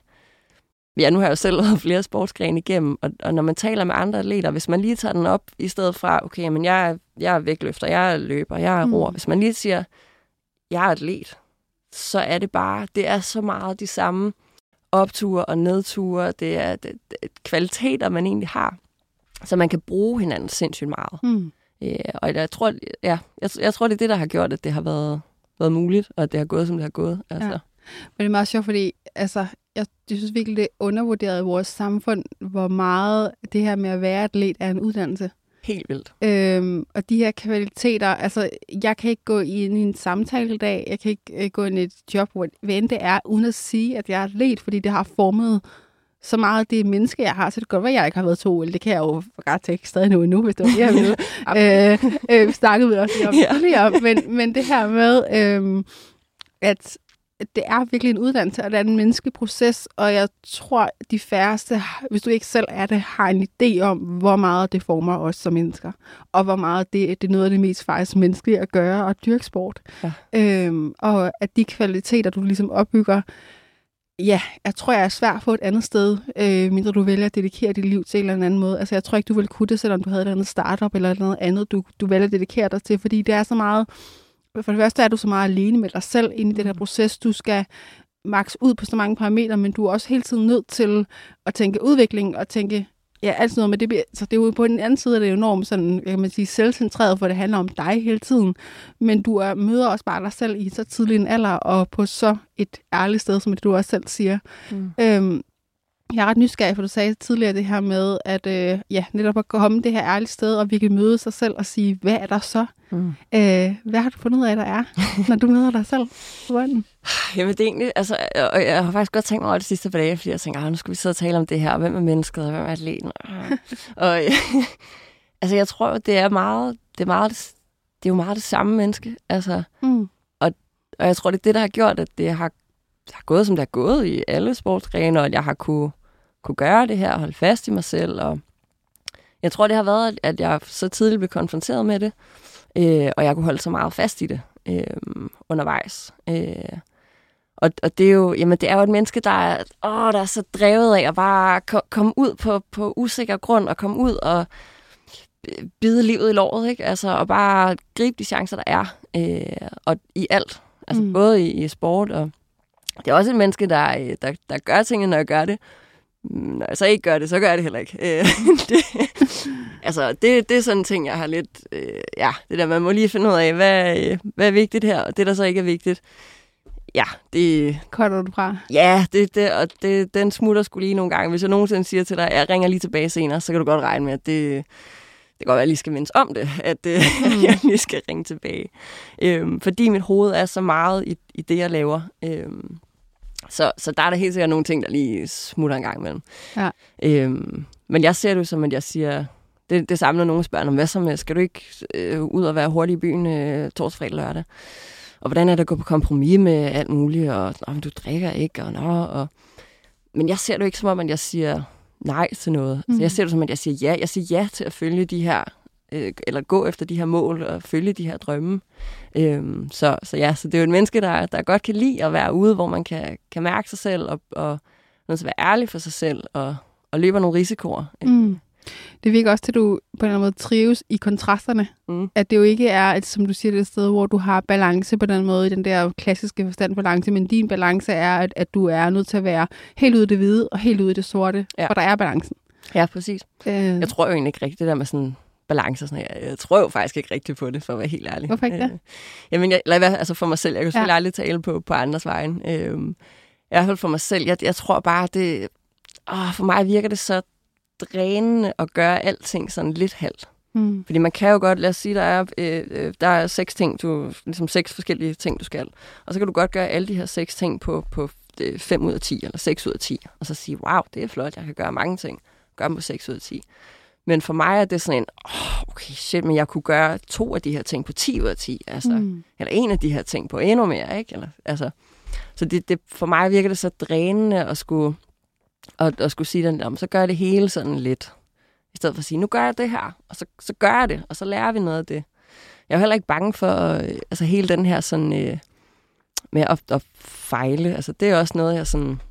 ja, nu har jeg jo selv været flere sportsgrene igennem, og, og når man taler med andre atleter, hvis man lige tager den op, i stedet fra, okay, men jeg er, jeg er vægtløfter, jeg er løber, jeg er roer, mm. hvis man lige siger, jeg er atlet, så er det bare, det er så meget de samme opture og nedture, det er det, det, kvaliteter, man egentlig har, så man kan bruge hinanden sindssygt meget. Mm. Ja, og jeg tror, ja, jeg, jeg tror, det er det, der har gjort, at det har været, været muligt, og at det har gået, som det har gået. Altså. Ja. Men det er meget sjovt, fordi altså, jeg, jeg synes virkelig, det er undervurderet i vores samfund, hvor meget det her med at være atlet er en uddannelse. Helt vildt. Øhm, og de her kvaliteter, altså jeg kan ikke gå ind i en samtale i dag, jeg kan ikke øh, gå ind i et job, hvor hvad end det er, uden at sige, at jeg er atlet, fordi det har formet så meget det menneske, jeg har. Så det kan godt være, at jeg ikke har været to OL. Det kan jeg jo godt tænke stadig nu endnu, hvis det var det, jeg ville. øh, øh, snakkede vi også om Ja. tidligere. Men, men det her med, øh, at det er virkelig en uddannelse, og det er en menneskelig proces, og jeg tror, de færreste, hvis du ikke selv er det, har en idé om, hvor meget det former os som mennesker, og hvor meget det, det er noget af det mest faktisk menneskelige at gøre, og dyrke sport. Ja. Øhm, og at de kvaliteter, du ligesom opbygger, ja, jeg tror, jeg er svært på et andet sted, øh, mindre du vælger at dedikere dit liv til en eller anden måde. Altså, jeg tror ikke, du ville kunne det, selvom du havde et andet startup eller noget andet, du, du vælger at dedikere dig til, fordi det er så meget, for det første er du så meget alene med dig selv inde i den her proces. Du skal max ud på så mange parametre, men du er også hele tiden nødt til at tænke udvikling og tænke, ja, alt sådan noget, men det, bliver- så det er jo på den anden side, er det jo enormt sådan, kan man sige, selvcentreret, for det handler om dig hele tiden. Men du er, møder også bare dig selv i så tidlig en alder, og på så et ærligt sted, som det du også selv siger. Mm. Øhm, jeg er ret nysgerrig, for du sagde tidligere det her med, at øh, ja, netop at komme det her ærlige sted, og virkelig møde sig selv og sige, hvad er der så? Mm. Øh, hvad har du fundet ud af, der er, når du møder dig selv? Hvordan? Jamen, det er egentlig, altså, og jeg har faktisk godt tænkt mig over det sidste par dage, fordi jeg tænker, ah, nu skal vi sidde og tale om det her, og hvem er mennesket, og hvem er atleten? og altså, jeg tror, det er meget, det er meget, det er jo meget det samme menneske, altså, Mm. og jeg tror, det er det, der har gjort, at det har, har gået, som det har gået i alle sportsgrene, og at jeg har kunne, kunne gøre det her, og holde fast i mig selv, og jeg tror, det har været, at jeg så tidligt blev konfronteret med det, øh, og jeg kunne holde så meget fast i det øh, undervejs. Øh, og, og det er jo, jamen det er jo et menneske, der er, åh, der er så drevet af at bare ko- komme ud på, på usikker grund, og komme ud og bide livet i låret, ikke? Altså, og bare gribe de chancer, der er, øh, og i alt. Altså Mm. mm. både i, i sport, og det er også et menneske, der, øh, der, der gør tingene, når jeg gør det. Mm, Når jeg så ikke gør det, så gør jeg det heller ikke. Øh, det, altså, det, det er sådan en ting, jeg har lidt... Øh, ja, det der, man må lige finde ud af, hvad, øh, hvad er vigtigt her, og det, der så ikke er vigtigt. Ja, det, Cutter du fra? Ja, det, det, og det, den smutter skulle lige nogle gange. Hvis jeg nogensinde siger til dig, at jeg ringer lige tilbage senere, så kan du godt regne med, at det, det kan godt være, at jeg lige skal mindes om det, at, øh, at jeg lige skal ringe tilbage. Øhm, fordi mit hoved er så meget i, i det, jeg laver. Øhm, så, så der er der helt sikkert nogle ting, der lige smutter en gang imellem. Ja. Øhm, men jeg ser det jo som, at jeg siger, det, det samme, når nogen spørger, om hvad så med, skal du ikke øh, ud og være hurtig i byen øh, torsdag, lørdag? Og hvordan er det at gå på kompromis med alt muligt, og Nå, men du drikker ikke, og nå, og... Men jeg ser det jo ikke som om, at jeg siger nej til noget. Mm. Mhm. Jeg ser det som, at jeg siger ja. Jeg siger ja til at følge de her, øh, eller gå efter de her mål, og følge de her drømme. Øhm, så, så ja, så det er jo et menneske, der, der godt kan lide at være ude, hvor man kan, kan mærke sig selv, og, og nødt til at være ærlig for sig selv, og, og løber nogle risikoer. Mm. Det virker også til, at du på en eller anden måde trives i kontrasterne. Mm. At det jo ikke er, et, som du siger, det et sted, hvor du har balance på den måde, i den der klassiske forstand balance, men din balance er, at, at du er nødt til at være helt ude i det hvide og helt ude i det sorte, Ja. for der er balancen. Ja, præcis. Øh, Jeg tror jo egentlig ikke rigtigt, det der med sådan balance sådan. Jeg, jeg tror jo faktisk ikke rigtigt på det, for at være helt ærlig. Hvorfor ikke det? Øh, jamen, jeg, eller, altså for mig selv. Jeg kan jo selvfølgelig Ja. aldrig tale på, på andres vejen. Øh, I hvert fald for mig selv. Jeg, jeg tror bare, det... Åh, for mig virker det så drænende at gøre alting sådan lidt halvt. mm. Fordi man kan jo godt, lad os sige, der er, øh, øh, der er seks ting, du, ligesom seks forskellige ting, du skal. Og så kan du godt gøre alle de her seks ting på, på 5 ud af 10, eller 6 ud af 10. Og så sige, wow, det er flot, jeg kan gøre mange ting. Gør dem på 6 ud af 10. Men for mig er det sådan en, oh, okay, shit, men jeg kunne gøre to af de her ting på 10 ud af 10. Altså, mm. Eller en af de her ting på endnu mere, ikke? Eller, altså, så det, det, for mig virker det så drænende at skulle, at, at skulle sige, den, "Nå, men så gør jeg det hele sådan lidt. I stedet for at sige, nu gør jeg det her, og så, så gør jeg det, og så lærer vi noget af det. Jeg er heller ikke bange for, øh, altså hele den her sådan, øh, med at, at fejle. Altså det er også noget, jeg sådan,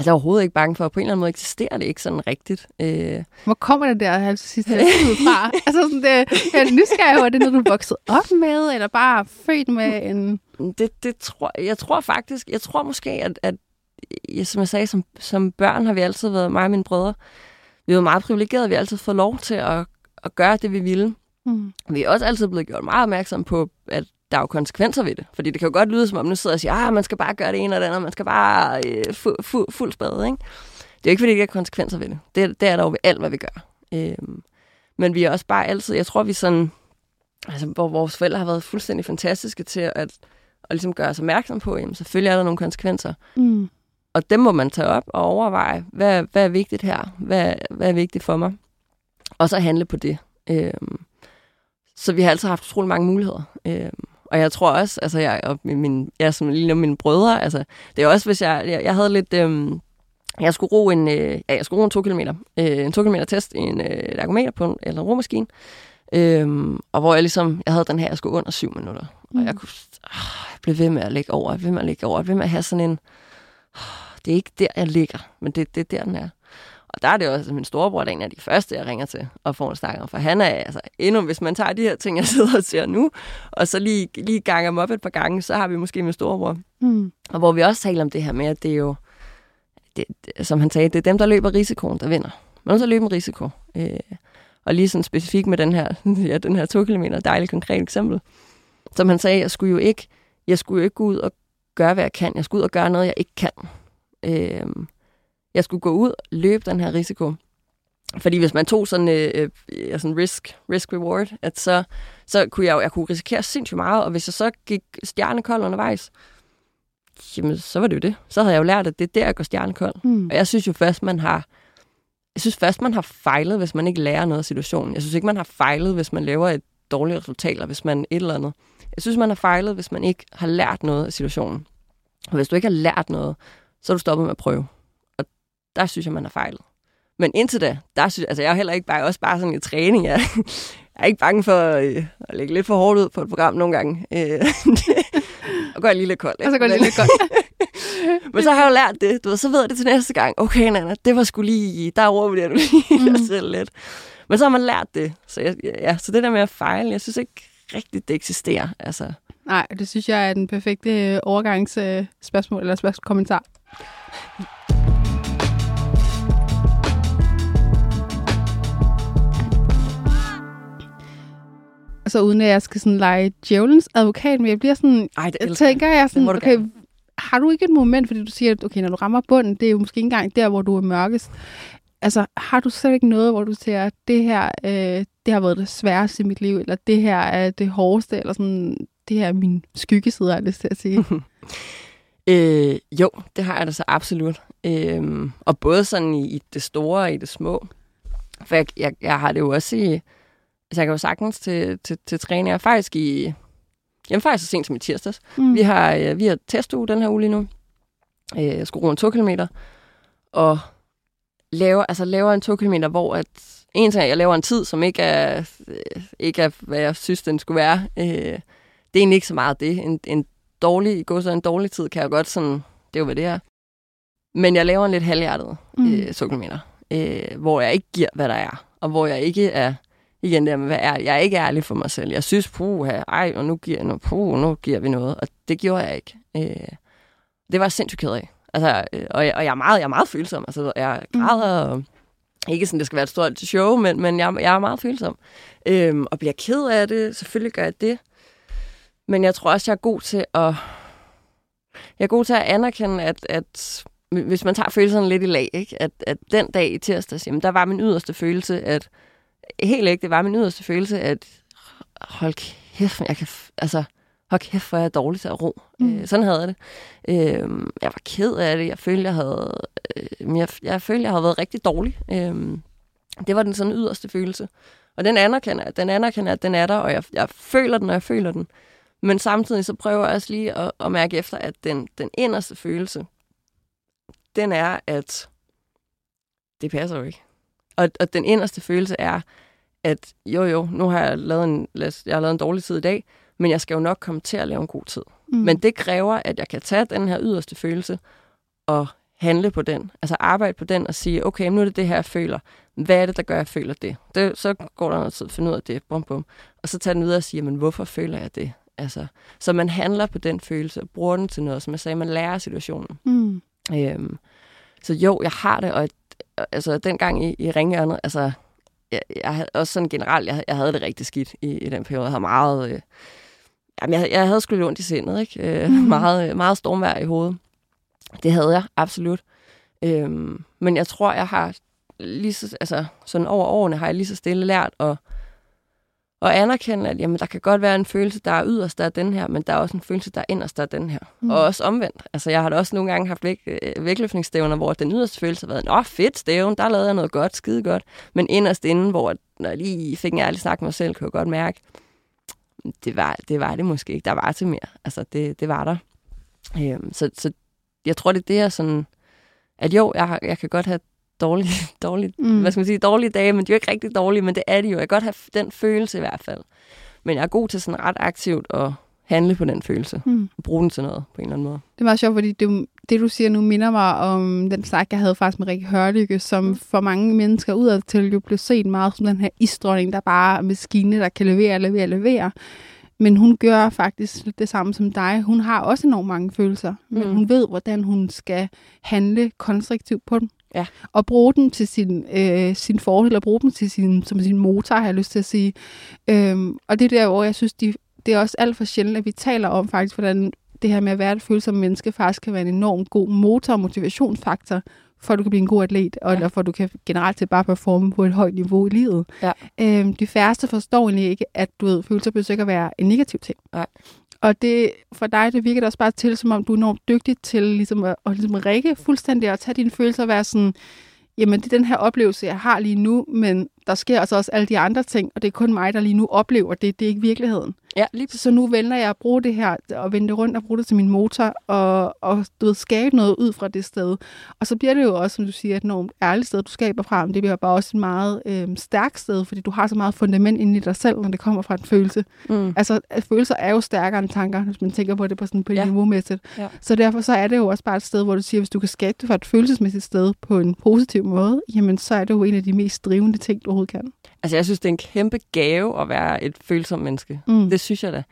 altså jeg er overhovedet ikke bange for, på en eller anden måde eksisterer det ikke sådan rigtigt. Øh, Hvor kommer det der altså, sidste ud fra? altså sådan det, jeg er nysgerrig er det noget, du vokset op med, eller bare født med en... Det, det tror, jeg tror faktisk, jeg tror måske, at, at ja, som jeg sagde, som, som børn har vi altid været, mig og mine brødre, vi var meget privilegerede, vi har altid fået lov til at, at gøre det, vi ville. Mm. Vi er også altid blevet gjort meget opmærksom på, at der er jo konsekvenser ved det. Fordi det kan jo godt lyde som om, nu sidder og siger, ah, man skal bare gøre det ene og det andet, man skal bare øh, fu, fu, fuld spade, ikke? Det er jo ikke, fordi der ikke er konsekvenser ved det. Det, det er der jo ved alt, hvad vi gør. Øhm, Men vi er også bare altid, jeg tror, vi sådan, altså, hvor vores forældre har været fuldstændig fantastiske til at, at ligesom gøre os opmærksom på, jamen selvfølgelig er der nogle konsekvenser. Mm. Og dem må man tage op og overveje, hvad, hvad er vigtigt her? Hvad, hvad er vigtigt for mig? Og så handle på det. Øhm, så vi har altid haft utrolig mange muligheder. Øhm, og jeg tror også, altså jeg, og min, jeg som lige mine brødre, altså det er også, hvis jeg, jeg, jeg havde lidt, øhm, jeg skulle ro en, øh, ja, jeg skulle ro en to kilometer, øh, en to kilometer test i en øh, ergometer på en, eller en romaskine, øhm, og hvor jeg ligesom, jeg havde den her, jeg skulle under syv minutter, mm. og jeg kunne, øh, jeg blev ved med at lægge over, ved med at lægge over, ved med at have sådan en, øh, det er ikke der, jeg ligger, men det, det er der, den er. Og der er det også min storebror, der er en af de første, jeg ringer til og får en snak om. For han er altså endnu, hvis man tager de her ting, jeg sidder og ser nu, og så lige, lige ganger dem op et par gange, så har vi måske min storebror. Mm. Og hvor vi også taler om det her med, at det er jo, det, det, som han sagde, det er dem, der løber risikoen, der vinder. Man så løbe en risiko. Øh, og lige sådan specifikt med den her, ja, den her to kilometer, dejligt konkret eksempel. Som han sagde, jeg skulle jo ikke, jeg skulle jo ikke gå ud og gøre, hvad jeg kan. Jeg skulle ud og gøre noget, jeg ikke kan. Øh, jeg skulle gå ud og løbe den her risiko. Fordi hvis man tog sådan en øh, øh, sådan risk, risk reward, at så, så kunne jeg, jeg kunne risikere sindssygt meget, og hvis jeg så gik stjernekold undervejs, jamen så var det jo det. Så havde jeg jo lært, at det er der, jeg går stjernekold. Mm. Og jeg synes jo først, man har jeg synes først, man har fejlet, hvis man ikke lærer noget af situationen. Jeg synes ikke, man har fejlet, hvis man laver et dårligt resultat, eller hvis man et eller andet. Jeg synes, man har fejlet, hvis man ikke har lært noget af situationen. Og hvis du ikke har lært noget, så er du stoppet med at prøve der synes jeg, man har fejlet. Men indtil da, der synes altså jeg er heller ikke bare, også bare sådan en træning. Jeg, jeg er ikke bange for øh, at lægge lidt for hårdt ud på et program nogle gange. Øh, og går lige lidt koldt. Og så går lige lidt koldt. Men så har jeg jo lært det. Du ved, så ved jeg det til næste gang. Okay, Nana, det var sgu lige... Der overvurderer du lige mm. dig selv lidt. Men så har man lært det. Så, jeg, ja, så det der med at fejle, jeg synes ikke rigtigt, det eksisterer. Altså. Nej, det synes jeg er den perfekte overgangsspørgsmål eller spørgsmål kommentar. Så uden at jeg skal sådan lege djævelens advokat, men jeg bliver sådan, Ej, det tænker jeg sådan, okay, gerne. har du ikke et moment, fordi du siger, at okay, når du rammer bunden, det er jo måske ikke engang der, hvor du er mørkest. Altså, har du slet ikke noget, hvor du siger, at det her, øh, det har været det sværeste i mit liv, eller det her er det hårdeste, eller sådan, det her er min skyggeside, har jeg lyst til at sige? øh, jo, det har jeg da så absolut. Øh, og både sådan i, i det store og i det små. For jeg, jeg, jeg har det jo også i, Altså, jeg kan jo sagtens til, til, til træning. Jeg faktisk i... Jamen faktisk så sent som i tirsdags. Mm. Vi har, øh, vi har testuge den her uge lige nu. Øh, jeg skulle en to kilometer. Og laver, altså laver en to kilometer, hvor at en ting er, jeg laver en tid, som ikke er, øh, ikke er hvad jeg synes, den skulle være. Øh, det er egentlig ikke så meget det. En, en dårlig, gå så en dårlig tid, kan jeg godt sådan, det er jo, hvad det er. Men jeg laver en lidt halvhjertet mm. øh, to kilometer, øh, hvor jeg ikke giver, hvad der er, og hvor jeg ikke er igen der med, hvad er Jeg er ikke ærlig for mig selv. Jeg synes, puh, ej, og nu giver, nu, puh, nu giver vi noget. Og det gjorde jeg ikke. Øh, det var jeg sindssygt ked af. Altså, øh, og, jeg, og jeg, er meget, jeg er meget følsom. Altså, jeg græder, mm. og ikke sådan, det skal være et stort show, men, men jeg, jeg er meget følsom. Øh, og bliver ked af det. Selvfølgelig gør jeg det. Men jeg tror også, jeg er god til at... Jeg er god til at anerkende, at, at hvis man tager følelserne lidt i lag, ikke? At, at den dag i tirsdags, jamen, der var min yderste følelse, at helt ikke, det var min yderste følelse, at hold kæft, jeg kan, altså, hold kæft, hvor er jeg dårlig til at ro. Mm. Øh, sådan havde jeg det. Øh, jeg var ked af det. Jeg følte, jeg havde, øh, jeg, jeg følte, jeg havde været rigtig dårlig. Øh, det var den sådan yderste følelse. Og den anerkender, den anerkender, at den er der, og jeg, jeg føler den, og jeg føler den. Men samtidig så prøver jeg også lige at, at mærke efter, at den, den inderste følelse, den er, at det passer jo ikke. Og, og den inderste følelse er, at jo jo, nu har jeg lavet en, jeg har lavet en dårlig tid i dag, men jeg skal jo nok komme til at lave en god tid. Mm. Men det kræver, at jeg kan tage den her yderste følelse og handle på den. Altså arbejde på den og sige, okay, nu er det det her, jeg føler. Hvad er det, der gør, at jeg føler det? det så går der noget tid at finde ud af det. Bum, bum. Og så tager den videre og siger, men hvorfor føler jeg det? Altså, så man handler på den følelse og bruger den til noget. Som jeg sagde, man lærer situationen. Mm. Øhm, så jo, jeg har det, og altså, dengang i, i ringhjørnet, altså, jeg, jeg også sådan generelt, jeg, jeg havde det rigtig skidt i, i den periode. Jeg havde meget... Øh, jamen, jeg, jeg havde sgu lidt ondt i sindet, ikke? Øh, mm. meget, meget stormvær i hovedet. Det havde jeg, absolut. Øhm, men jeg tror, jeg har lige så, altså, sådan over årene har jeg lige så stille lært at, at anerkende, at jamen, der kan godt være en følelse, der er yderst, der er den her, men der er også en følelse, der er inderst, der er den her. Mm. Og også omvendt. Altså, jeg har da også nogle gange haft væk, øh, vægtløftningsstævner, hvor den yderste følelse har været, åh, fedt stævn, der lavede jeg noget godt, skide godt. Men inderst inden, hvor når jeg lige fik en ærlig snak med mig selv, kunne jeg godt mærke, det var, det var det måske ikke. Der var til mere. Altså, det, det var der. Øhm, så, så jeg tror, det er det, jeg sådan... At jo, jeg, jeg kan godt have dårlige, dårlige, mm. hvad skal man sige, dårlige dage, men de er jo ikke rigtig dårlige, men det er de jo. Jeg kan godt have den følelse i hvert fald. Men jeg er god til sådan ret aktivt at handle på den følelse. Mm. Og bruge den til noget på en eller anden måde. Det er meget sjovt, fordi det, det du siger nu minder mig om den snak, jeg havde faktisk med Rikke Hørlykke, som mm. for mange mennesker udad til jo blev set meget som den her isdronning, der bare er maskine, der kan levere, levere, levere. Men hun gør faktisk det samme som dig. Hun har også enormt mange følelser, mm. men hun ved, hvordan hun skal handle konstruktivt på dem. Ja. Og bruge den til sin, øh, sin fordel, og bruge dem til sin, som sin motor, har jeg lyst til at sige. Øhm, og det er der, hvor jeg synes, de, det er også alt for sjældent, at vi taler om faktisk, hvordan det her med at være et følsomt menneske faktisk kan være en enorm god motor og motivationsfaktor for at du kan blive en god atlet, og, ja. eller for at du kan generelt til bare performe på et højt niveau i livet. Ja. Øhm, de færreste forstår egentlig ikke, at du ved, følelser behøver at være en negativ ting. Nej. Og det, for dig, det virker også bare til, som om du er enormt dygtig til ligesom at, at ligesom række fuldstændig og tage dine følelser og være sådan, jamen det er den her oplevelse, jeg har lige nu, men der sker altså også alle de andre ting, og det er kun mig, der lige nu oplever det. Det er ikke virkeligheden. Ja, lige Så nu vælger jeg at bruge det her, og vende det rundt og bruge det til min motor, og, og du ved, skabe noget ud fra det sted. Og så bliver det jo også, som du siger, et enormt ærligt sted, du skaber fra, men det bliver bare også et meget øh, stærkt sted, fordi du har så meget fundament inde i dig selv, når det kommer fra en følelse. Mm. Altså, følelser er jo stærkere end tanker, hvis man tænker på det på sådan på ja. niveau-mæssigt. Ja. Så derfor så er det jo også bare et sted, hvor du siger, hvis du kan skabe det fra et følelsesmæssigt sted på en positiv måde, jamen så er det jo en af de mest drivende ting, overhovedet kan. Altså, jeg synes, det er en kæmpe gave at være et følsomt menneske. Mm. Det synes jeg da.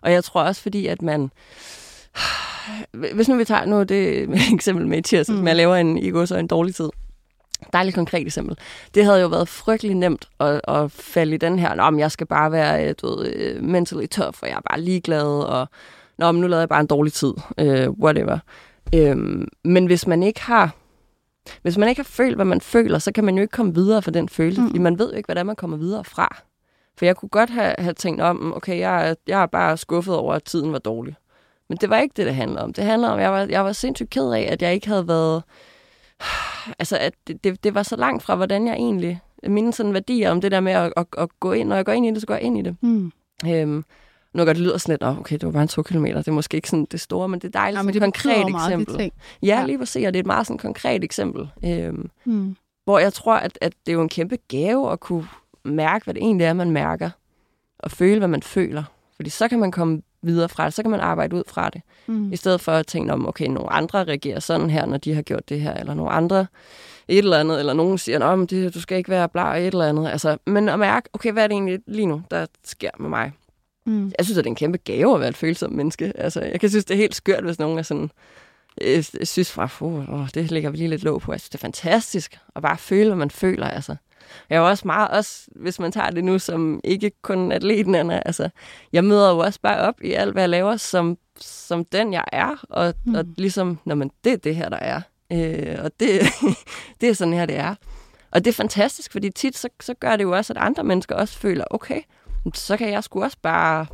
Og jeg tror også, fordi at man... Hvis nu vi tager nu det eksempel med i tirsdag, mm. at lave en, i går så en dårlig tid. Dejligt konkret eksempel. Det havde jo været frygtelig nemt at, at falde i den her, om jeg skal bare være du ved, øh, mentally tough, og jeg er bare ligeglad, og Nå, men nu lavede jeg bare en dårlig tid, uh, whatever. Um, men hvis man ikke har hvis man ikke har følt, hvad man føler, så kan man jo ikke komme videre for den følelse, mm. fordi man ved jo ikke, hvordan man kommer videre fra. For jeg kunne godt have, have tænkt om, okay, jeg, jeg er bare skuffet over, at tiden var dårlig. Men det var ikke det, det handlede om. Det handlede om, at jeg var, jeg var sindssygt ked af, at jeg ikke havde været... Altså, at det, det, det var så langt fra, hvordan jeg egentlig... Mine sådan værdier om det der med at, at, at gå ind. Når jeg går ind i det, så går jeg ind i det. Mm. Øhm, nu gør det lyder sådan lidt, okay, det var bare en to kilometer, det er måske ikke sådan det store, men det er dejligt ja, men det konkret eksempel. Meget, ja, lige præcis, og det er et meget sådan konkret eksempel. Øhm, mm. Hvor jeg tror, at, at det er jo en kæmpe gave at kunne mærke, hvad det egentlig er, man mærker, og føle, hvad man føler. Fordi så kan man komme videre fra det, så kan man arbejde ud fra det. Mm. I stedet for at tænke om, okay, nogle andre reagerer sådan her, når de har gjort det her, eller nogle andre et eller andet, eller nogen siger, at du skal ikke være blar et eller andet. Altså, men at mærke, okay, hvad er det egentlig lige nu, der sker med mig? Mm. Jeg synes, at det er en kæmpe gave at være et følsomt menneske. Altså, jeg kan synes, det er helt skørt, hvis nogen er sådan, jeg synes fra, oh, det lægger vi lige lidt låg på. Jeg synes, det er fantastisk at bare føle, hvad man føler. Altså. Jeg er også meget, også hvis man tager det nu som ikke kun atleten, Anna, altså, jeg møder jo også bare op i alt, hvad jeg laver, som, som den, jeg er, og, mm. og ligesom, når man, det er det her, der er. Øh, og det, det er sådan her, det er. Og det er fantastisk, fordi tit så, så gør det jo også, at andre mennesker også føler, okay, så kan jeg sgu også bare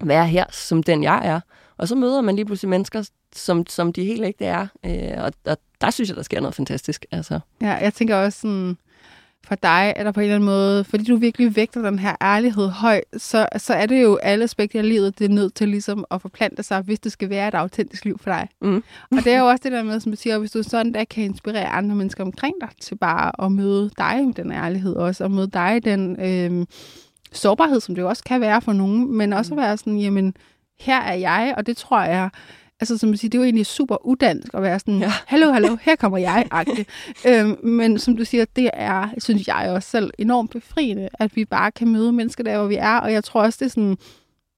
være her, som den jeg er. Og så møder man lige pludselig mennesker, som, som de helt ikke er. Øh, og, og der synes jeg, der sker noget fantastisk. Altså. Ja, jeg tænker også sådan, for dig er der på en eller anden måde, fordi du virkelig vægter den her ærlighed højt, så, så er det jo alle aspekter af livet, det er nødt til ligesom at forplante sig, hvis det skal være et autentisk liv for dig. Mm. og det er jo også det der med, som du siger, hvis du sådan der kan inspirere andre mennesker omkring dig til bare at møde dig med den ærlighed også, og møde dig den... Øh, sårbarhed, som det jo også kan være for nogen, men også at være sådan, jamen, her er jeg, og det tror jeg, altså som du siger, det er jo egentlig super udansk at være sådan, ja. hallo, hallo, her kommer jeg, øhm, men som du siger, det er, synes jeg også selv, enormt befriende, at vi bare kan møde mennesker der, hvor vi er, og jeg tror også, det er sådan,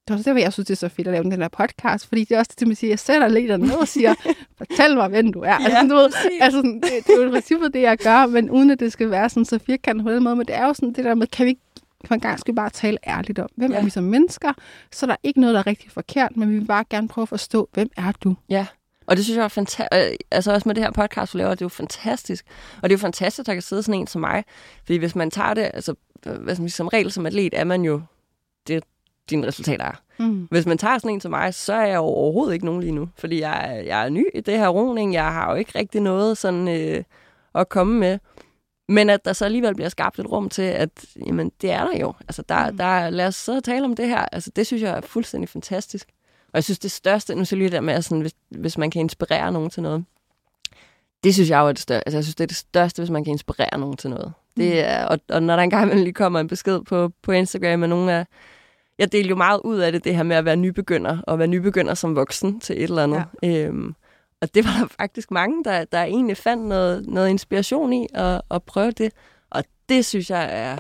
det er også derfor, jeg synes, det er så fedt at lave den her podcast, fordi det er også det, man siger, jeg sætter lidt ned og siger, fortæl mig, hvem du er. Ja, altså, du ved, altså sådan, det, det, er jo i princippet det, jeg gør, men uden at det skal være sådan så firkantet på den måde, men det er jo sådan det der med, kan vi ikke for en gang skal vi bare tale ærligt om, hvem ja. er vi som mennesker, så der er ikke noget, der er rigtig forkert, men vi vil bare gerne prøve at forstå, hvem er du? Ja, Og det synes jeg er fantastisk. Altså også med det her podcast, du laver, det er jo fantastisk. Og det er jo fantastisk, at der kan sidde sådan en som mig. Fordi hvis man tager det, altså hvad som, som regel som atlet, er man jo det, dine resultater er. Mm. Hvis man tager sådan en som mig, så er jeg jo overhovedet ikke nogen lige nu. Fordi jeg, jeg er ny i det her roning. Jeg har jo ikke rigtig noget sådan øh, at komme med. Men at der så alligevel bliver skabt et rum til, at jamen, det er der jo. Altså, der, mm. der, lad os så tale om det her. Altså, det synes jeg er fuldstændig fantastisk. Og jeg synes, det største, nu så lige der med, sådan, hvis, hvis man kan inspirere nogen til noget, det synes jeg jo er det største. Altså, jeg synes, det er det største, hvis man kan inspirere nogen til noget. Det mm. er, og, og når der engang lige kommer en besked på, på Instagram med nogle af... Jeg deler jo meget ud af det, det her med at være nybegynder, og være nybegynder som voksen til et eller andet. Ja. Øhm, og det var der faktisk mange, der, der egentlig fandt noget, noget inspiration i at, at prøve det. Og det synes jeg er...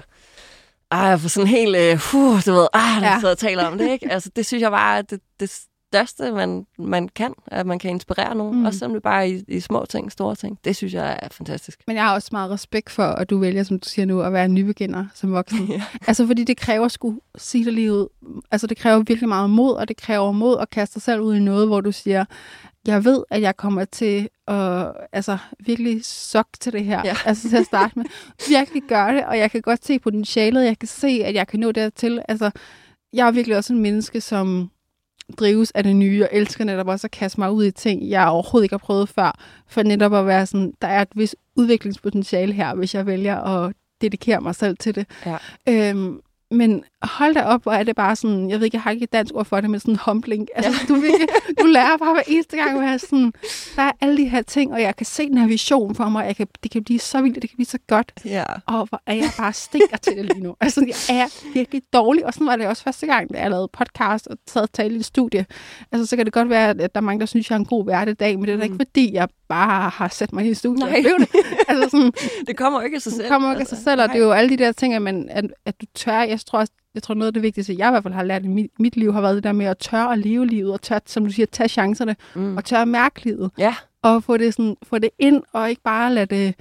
Ej, for sådan helt... Uh, du ved, ah, der ja. og taler om det, ikke? Altså, det synes jeg var det, det største, man, man kan. At man kan inspirere nogen. Mm. Også selvom det bare er i, i små ting, store ting. Det synes jeg er fantastisk. Men jeg har også meget respekt for, at du vælger, som du siger nu, at være nybegynder som voksen. ja. Altså, fordi det kræver sgu sige det lige ud. Altså, det kræver virkelig meget mod, og det kræver mod at kaste dig selv ud i noget, hvor du siger, jeg ved, at jeg kommer til at altså, virkelig sok til det her. Ja. Altså til at starte med. Virkelig gøre det, og jeg kan godt se potentialet. Jeg kan se, at jeg kan nå dertil. Altså, jeg er virkelig også en menneske, som drives af det nye, og elsker netop også at kaste mig ud i ting, jeg overhovedet ikke har prøvet før, for netop at være sådan, der er et vis udviklingspotentiale her, hvis jeg vælger at dedikere mig selv til det. Ja. Øhm, men hold da op, hvor er det bare sådan, jeg ved ikke, jeg har ikke et dansk ord for det, men sådan humbling. Altså, ja. du, virkelig, du lærer bare hver eneste gang, at sådan, der er alle de her ting, og jeg kan se den her vision for mig, jeg kan, det kan blive så vildt, det kan blive så godt. Ja. Og hvor er jeg bare stinker til det lige nu. Altså, jeg er virkelig dårlig, og sådan var det også første gang, da jeg lavede podcast og sad og talte i et studie. Altså, så kan det godt være, at der er mange, der synes, jeg er en god hverdag, men det er da mm. ikke fordi, jeg bare har sat mig i et studie Nej. det. Altså, sådan, det kommer ikke af sig selv. Det kommer ikke af sig altså, selv, og det er jo alle de der ting, at, man, at, at du tør, jeg tror også, jeg tror noget af det vigtigste, jeg i hvert fald har lært i mit, liv, har været det der med at tørre at leve livet, og tør, som du siger, tage chancerne, mm. og tørre at mærke livet. Ja. Og få det, sådan, få det ind, og ikke bare lade det,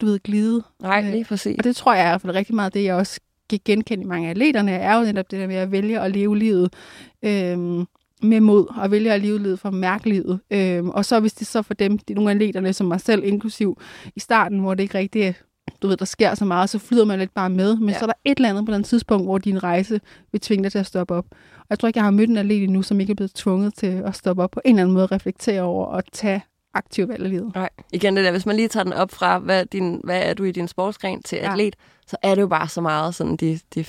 du ved, glide. Nej, øh, lige præcis. Og det tror jeg i hvert fald rigtig meget, det jeg også kan genkende i mange af atleterne, er jo netop det der med at vælge at leve livet øhm, med mod, og vælge at leve livet for at mærke livet. Øhm, og så hvis det så for dem, er nogle af atleterne, som mig selv inklusiv, i starten, hvor det ikke rigtig du ved, der sker så meget, så flyder man lidt bare med. Men ja. så er der et eller andet på den tidspunkt, hvor din rejse vil tvinge dig til at stoppe op. Og jeg tror ikke, jeg har mødt en atlet endnu, som ikke er blevet tvunget til at stoppe op på en eller anden måde, reflektere over og tage aktiv valg af livet. Nej, igen det der, hvis man lige tager den op fra, hvad, din, hvad er du i din sportsgren til atlet, ja. så er det jo bare så meget sådan de, de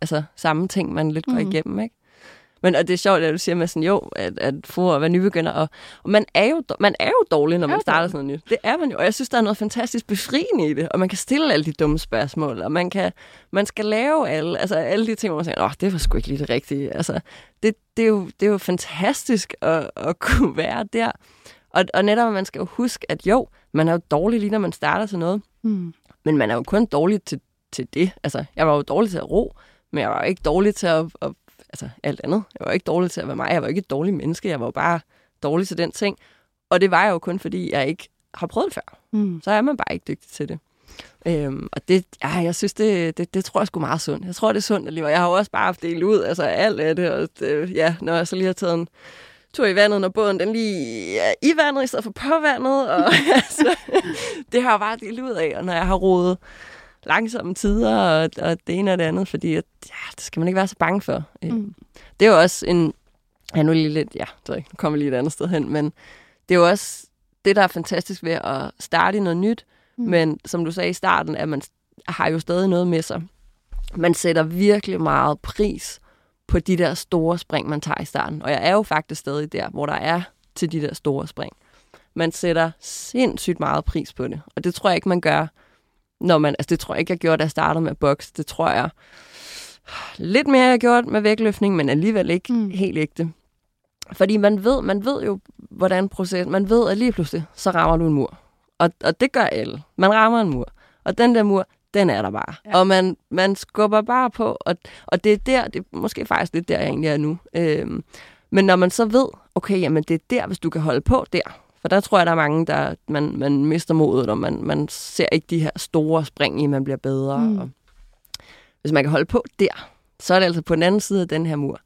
altså, samme ting, man lidt går mm. igennem, ikke? Men og det er sjovt, at du siger med sådan, jo, at, at få at være nybegynder. Og, og man, er jo, man er jo dårlig, når man starter sådan noget nyt. Det er man jo. Og jeg synes, der er noget fantastisk befriende i det. Og man kan stille alle de dumme spørgsmål. Og man, kan, man skal lave alle, altså alle de ting, hvor man siger, åh, det var sgu ikke lige det rigtige. Altså, det, det, er, jo, det er jo fantastisk at, at kunne være der. Og, og netop, man skal jo huske, at jo, man er jo dårlig lige, når man starter til noget. Mm. Men man er jo kun dårlig til, til det. Altså, jeg var jo dårlig til at ro, men jeg var jo ikke dårlig til at, at altså alt andet. Jeg var ikke dårlig til at være mig. Jeg var ikke et dårligt menneske. Jeg var bare dårlig til den ting. Og det var jeg jo kun, fordi jeg ikke har prøvet det før. Mm. Så er man bare ikke dygtig til det. Øhm, og det, ja, jeg synes, det, det, det tror jeg sgu meget sundt. Jeg tror, det er sundt alligevel. Jeg har jo også bare haft delt ud, altså alt af det. Og det, ja, når jeg så lige har taget en tur i vandet, når båden den lige er i vandet, i stedet for på vandet. Og, altså, det har jeg bare delt ud af. Og når jeg har rodet langsomme tider og, og det ene og det andet, fordi at, ja, det skal man ikke være så bange for. Øh, mm. Det er jo også en... Ja, nu lige lidt... Ja, det er ikke, nu kommer lige et andet sted hen, men det er jo også det, der er fantastisk ved at starte i noget nyt, mm. men som du sagde i starten, at man har jo stadig noget med sig. Man sætter virkelig meget pris på de der store spring, man tager i starten. Og jeg er jo faktisk stadig der, hvor der er til de der store spring. Man sætter sindssygt meget pris på det. Og det tror jeg ikke, man gør når man, altså det tror jeg ikke, jeg gjorde, da jeg startede med boks. Det tror jeg lidt mere, jeg gjort med vægtløftning, men alligevel ikke mm. helt ægte. Fordi man ved, man ved jo, hvordan proces, man ved, at lige pludselig, så rammer du en mur. Og, og det gør alle. Man rammer en mur. Og den der mur, den er der bare. Ja. Og man, man skubber bare på, og, og det er der, det er måske faktisk lidt der, jeg egentlig er nu. Øhm, men når man så ved, okay, jamen det er der, hvis du kan holde på der, for der tror jeg, der er mange, der man, man mister modet, og man, man ser ikke de her store spring i, man bliver bedre. Mm. Og hvis man kan holde på der, så er det altså på den anden side af den her mur,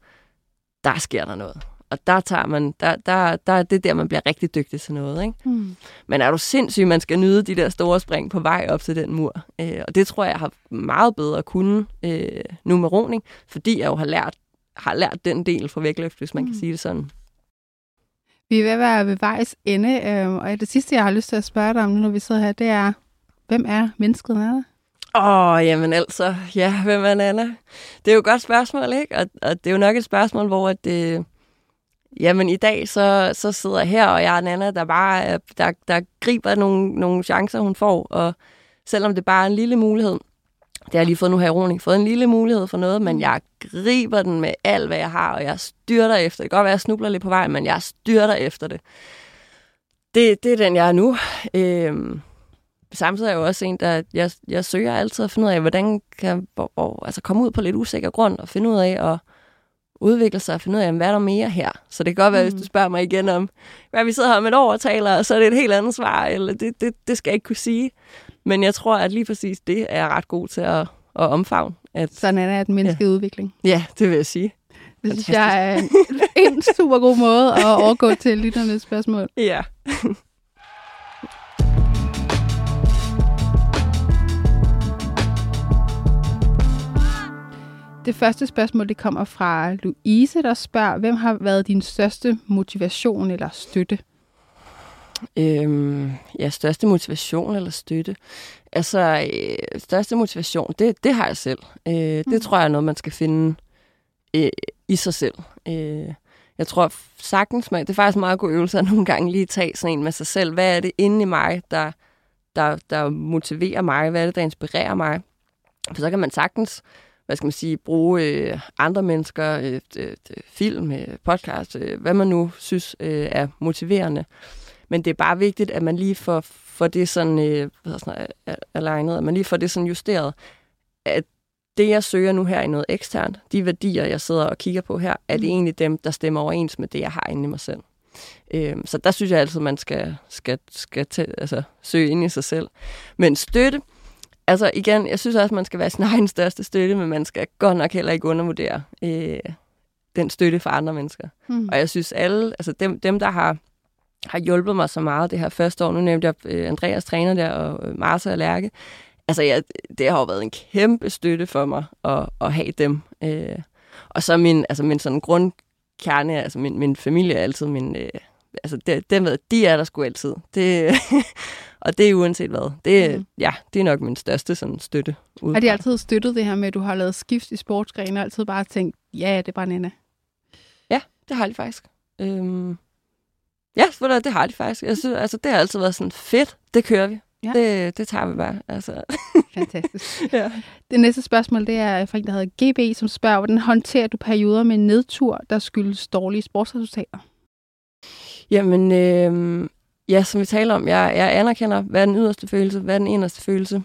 der sker der noget. og der tager man, der, der, der er det der, man bliver rigtig dygtig til noget. Ikke? Mm. Men er du sindssyg, man skal nyde de der store spring på vej op til den mur. Øh, og det tror jeg, jeg har meget bedre at kunne øh, nu med roning, fordi jeg jo har lært, har lært den del fra vægtløft, hvis man mm. kan sige det sådan. Vi er ved at være ved vejs ende, øh, og det sidste, jeg har lyst til at spørge dig om, når vi sidder her, det er, hvem er mennesket Nana? Åh, oh, jamen altså, ja, hvem er Nana? Det er jo et godt spørgsmål, ikke? Og, og det er jo nok et spørgsmål, hvor at det, jamen i dag, så, så sidder jeg her, og jeg er Nana, der bare der, der griber nogle, nogle chancer, hun får, og selvom det bare er en lille mulighed, det har jeg lige fået nu her i Roning, fået en lille mulighed for noget, men jeg griber den med alt, hvad jeg har, og jeg styrter efter. Det kan godt være, at jeg snubler lidt på vej, men jeg styrter efter det. Det, det er den, jeg er nu. Øhm, samtidig er jeg jo også en, der jeg, jeg søger altid at finde ud af, hvordan kan hvor, hvor, altså komme ud på lidt usikker grund og finde ud af at udvikle sig og finde ud af, hvad er der mere her. Så det kan godt være, mm. hvis du spørger mig igen om, hvad vi sidder her om et år og taler, og så er det et helt andet svar, eller det, det, det skal jeg ikke kunne sige. Men jeg tror, at lige præcis det er jeg ret god til at, at omfavne. At, Sådan er det, at mennesket ja. udvikling. Ja, det vil jeg sige. Det synes jeg er en, en super god måde at overgå til lytternes spørgsmål. Ja. Det første spørgsmål det kommer fra Louise, der spørger, hvem har været din største motivation eller støtte? Øhm, ja, største motivation eller støtte. Altså, øh, største motivation, det, det har jeg selv. Øh, det mm. tror jeg er noget, man skal finde øh, i sig selv. Øh, jeg tror sagtens, man, det er faktisk meget god øvelse at nogle gange lige tage sådan en med sig selv. Hvad er det inde i mig, der, der, der motiverer mig? Hvad er det, der inspirerer mig? For så kan man sagtens hvad skal man sige, bruge øh, andre mennesker, øh, øh, film, øh, podcast, øh, hvad man nu synes øh, er motiverende. Men det er bare vigtigt, at man lige får, får det sådan, øh, hvad sådan alignet, at man lige får det sådan justeret, at det, jeg søger nu her i noget eksternt, de værdier, jeg sidder og kigger på her, er det mm. egentlig dem, der stemmer overens med det, jeg har inde i mig selv. Øh, så der synes jeg altid, man skal, skal, skal til, altså, søge ind i sig selv. Men støtte, altså igen, jeg synes også, man skal være sin egen største støtte, men man skal godt nok heller ikke undervurdere øh, den støtte for andre mennesker. Mm. Og jeg synes alle, altså dem, dem der har, har hjulpet mig så meget det her første år, nu nævnte jeg øh, Andreas træner der, og øh, Martha og Lærke, altså jeg, det har jo været en kæmpe støtte for mig at, at have dem. Øh, og så min, altså min sådan grundkerne, altså min, min familie er altid min, øh, altså det, dem, de er der sgu altid. Det, Og det er uanset hvad. Det, mm. ja, det er nok min største sådan, støtte. Udefra. Har de altid støttet det her med, at du har lavet skift i sportsgrene, og altid bare tænkt, ja, det er bare Nana? Ja, det har de faktisk. Øhm, ja, det har de faktisk. Jeg synes, altså, det har altid været sådan, fedt, det kører vi. Ja. Det, det tager vi bare. Altså. Fantastisk. ja. Det næste spørgsmål, det er fra en, der hedder GB, som spørger, hvordan håndterer du perioder med nedtur, der skyldes dårlige sportsresultater? Jamen, øh, ja, som vi taler om, jeg, jeg anerkender, hvad er den yderste følelse, hvad er den inderste følelse.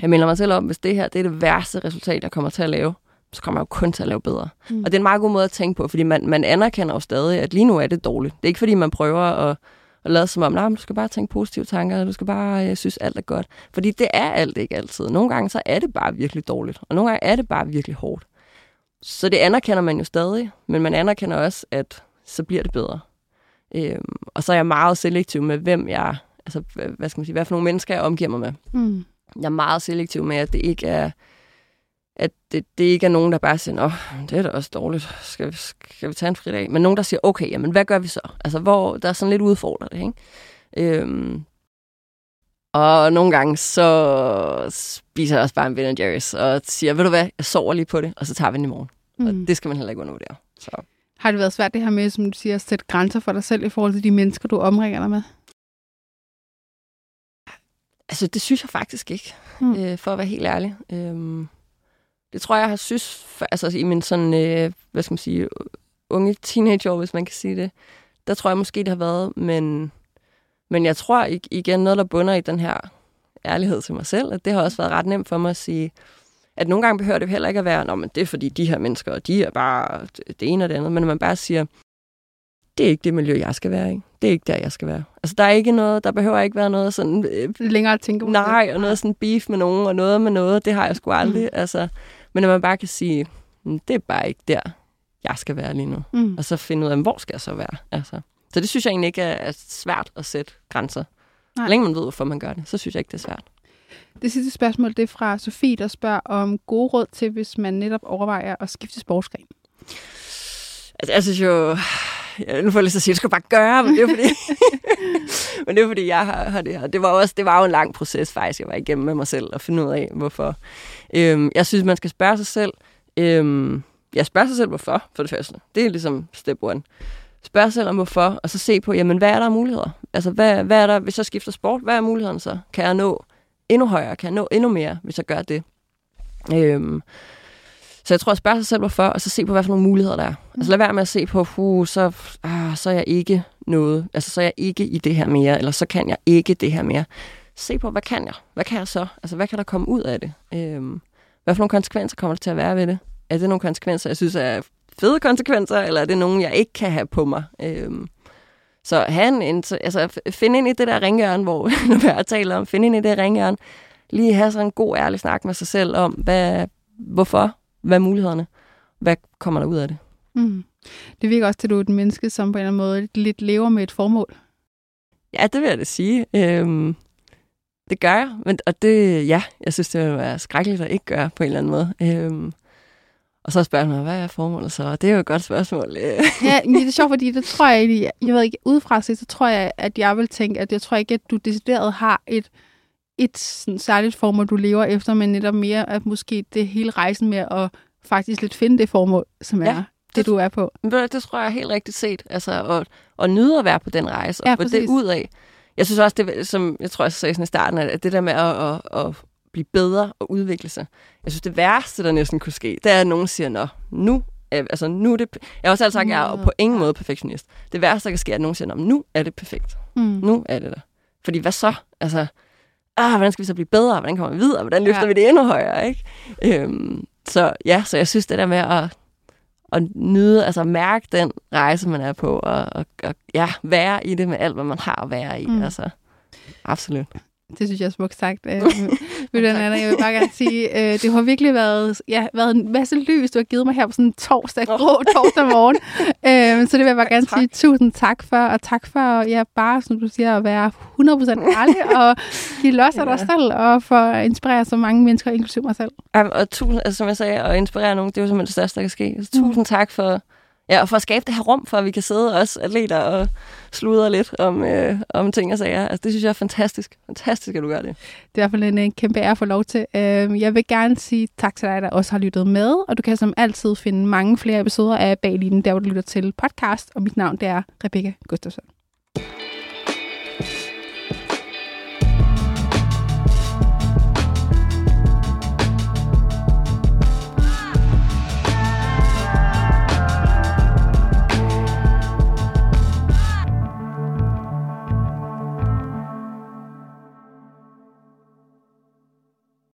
Jeg melder mig selv om, hvis det her det er det værste resultat, jeg kommer til at lave, så kommer jeg jo kun til at lave bedre. Mm. Og det er en meget god måde at tænke på, fordi man, man anerkender jo stadig, at lige nu er det dårligt. Det er ikke fordi, man prøver at, at lade som om, nej, du skal bare tænke positive tanker, du skal bare jeg synes, alt er godt. Fordi det er alt ikke altid. Nogle gange så er det bare virkelig dårligt, og nogle gange er det bare virkelig hårdt. Så det anerkender man jo stadig, men man anerkender også, at så bliver det bedre. Øhm, og så er jeg meget selektiv med, hvem jeg, altså, hvad skal man sige, hvad for nogle mennesker jeg omgiver mig med. Mm. Jeg er meget selektiv med, at det ikke er, at det, det ikke er nogen, der bare siger, åh, det er da også dårligt, skal vi, skal vi tage en fridag? Men nogen, der siger, okay, jamen, hvad gør vi så? Altså, hvor der er sådan lidt udfordret, ikke? Øhm, og nogle gange, så spiser jeg også bare en Ben Jerry's, og siger, ved du hvad, jeg sover lige på det, og så tager vi den i morgen. Mm. Og det skal man heller ikke undervurdere. Så. Har det været svært det her med, som du siger, at sætte grænser for dig selv i forhold til de mennesker, du omringer dig med? Altså, det synes jeg faktisk ikke, mm. øh, for at være helt ærlig. Øhm, det tror jeg, har synes, altså i min sådan, øh, hvad skal man sige, unge teenageår, hvis man kan sige det, der tror jeg måske, det har været, men, men jeg tror igen noget, der bunder i den her ærlighed til mig selv, at det har også været ret nemt for mig at sige, at nogle gange behøver det heller ikke at være, men det er fordi de her mennesker, og de er bare det ene og det andet, men man bare siger, det er ikke det miljø, jeg skal være i. Det er ikke der, jeg skal være. Altså, der er ikke noget, der behøver ikke være noget sådan... Øh, Længere at tænke på Nej, og noget sådan beef med nogen, og noget med noget, det har jeg sgu aldrig. Mm. Altså, men at man bare kan sige, mm, det er bare ikke der, jeg skal være lige nu. Mm. Og så finde ud af, hvor skal jeg så være? Altså. Så det synes jeg egentlig ikke er, svært at sætte grænser. Nej. Længe man ved, hvorfor man gør det, så synes jeg ikke, det er svært. Det sidste spørgsmål det er fra Sofie, der spørger om gode råd til, hvis man netop overvejer at skifte sportsgren. Altså, jeg synes jo... Ja, nu får jeg lyst til at sige, at skal bare gøre, men det er fordi, men det er fordi jeg har, har det her. Det var, også, det var jo en lang proces faktisk, jeg var igennem med mig selv og finde ud af, hvorfor. Øhm, jeg synes, man skal spørge sig selv. Øhm, jeg spørger sig selv, hvorfor, for det første. Det er ligesom step one. Spørg sig selv om hvorfor, og så se på, jamen, hvad er der af muligheder? Altså, hvad, hvad er der, hvis jeg skifter sport, hvad er mulighederne så? Kan jeg nå endnu højere? Kan jeg nå endnu mere, hvis jeg gør det? Øhm, så jeg tror, at spørge sig selv, hvorfor, og så se på, hvad for nogle muligheder der er. Mm. Altså lad være med at se på, uh, så, ah, så er jeg ikke noget, altså så er jeg ikke i det her mere, eller så kan jeg ikke det her mere. Se på, hvad kan jeg? Hvad kan jeg så? Altså, hvad kan der komme ud af det? Øhm, hvad for nogle konsekvenser kommer der til at være ved det? Er det nogle konsekvenser, jeg synes er fede konsekvenser, eller er det nogle, jeg ikke kan have på mig? Øhm, så han, altså, find ind i det der ringhjørne, hvor jeg taler om, find ind i det ringhjørne, lige have sådan en god, ærlig snak med sig selv om, hvad, hvorfor, hvad er mulighederne, hvad kommer der ud af det. Mm. Det virker også til, at du er et menneske, som på en eller anden måde lidt lever med et formål. Ja, det vil jeg da sige. Øhm, det gør jeg, men, og det, ja, jeg synes, det vil være skrækkeligt at ikke gøre på en eller anden måde. Øhm, og så spørger man, hvad er formålet så? Og det er jo et godt spørgsmål. ja, men det er sjovt, fordi det tror jeg egentlig, jeg ved ikke, udefra sig, så tror jeg, at jeg vil tænke, at jeg tror ikke, at du decideret har et, et sådan særligt formål, du lever efter, men netop mere, at måske det hele rejsen med at faktisk lidt finde det formål, som Ja, er det, du er på. Det, det tror jeg er helt rigtigt set. Altså, at, at nyde at være på den rejse, og Ja, få det ud af. Jeg synes også, det, som jeg tror, jeg sagde sådan i starten, at det der med at, at, at blive bedre og udvikle sig. Jeg synes, det værste, der næsten kunne ske, det er, at nogen siger, nå, nu altså, nu er det... Jeg har også altid sagt, at jeg er på ingen måde perfektionist. Det værste, der kan ske, er, at nogen siger, nå, nu er det perfekt. Mm. Nu er det der. Fordi hvad så? Altså, ah, hvordan skal vi så blive bedre? Hvordan kommer vi videre? Hvordan løfter ja. vi det endnu højere? Ikke? Øhm, så ja, så jeg synes, det der med at, at nyde, altså mærke den rejse, man er på, og, og, og ja, være i det med alt, hvad man har at være i. Mm. Altså, absolut. Det synes jeg er smukt sagt. Øh, ved jeg vil bare gerne sige, øh, det har virkelig været, ja, været en masse lys, du har givet mig her på sådan en torsdag, grå torsdag morgen. øh, så det vil jeg bare gerne Tak. sige tusind tak for, og tak for, ja, bare, som du siger, at være 100% ærlig, og give los af dig Ja. selv, og for at inspirere så mange mennesker, inklusive mig selv. Jamen, Og tusind, altså, som jeg sagde, at inspirere nogen, det er jo simpelthen det største, der kan ske. Så tusind tak for, ja, og for at skabe det her rum, for at vi kan sidde os atleter og sludre lidt om, øh, om ting og sager. Altså, det synes jeg er fantastisk. Fantastisk, at du gør det. Det er i hvert fald en, en kæmpe ære at få lov til. Øh, jeg vil gerne sige tak til dig, der også har lyttet med, og du kan som altid finde mange flere episoder af Bag der hvor du lytter til podcast, og mit navn det er Rebecca Gustafsson.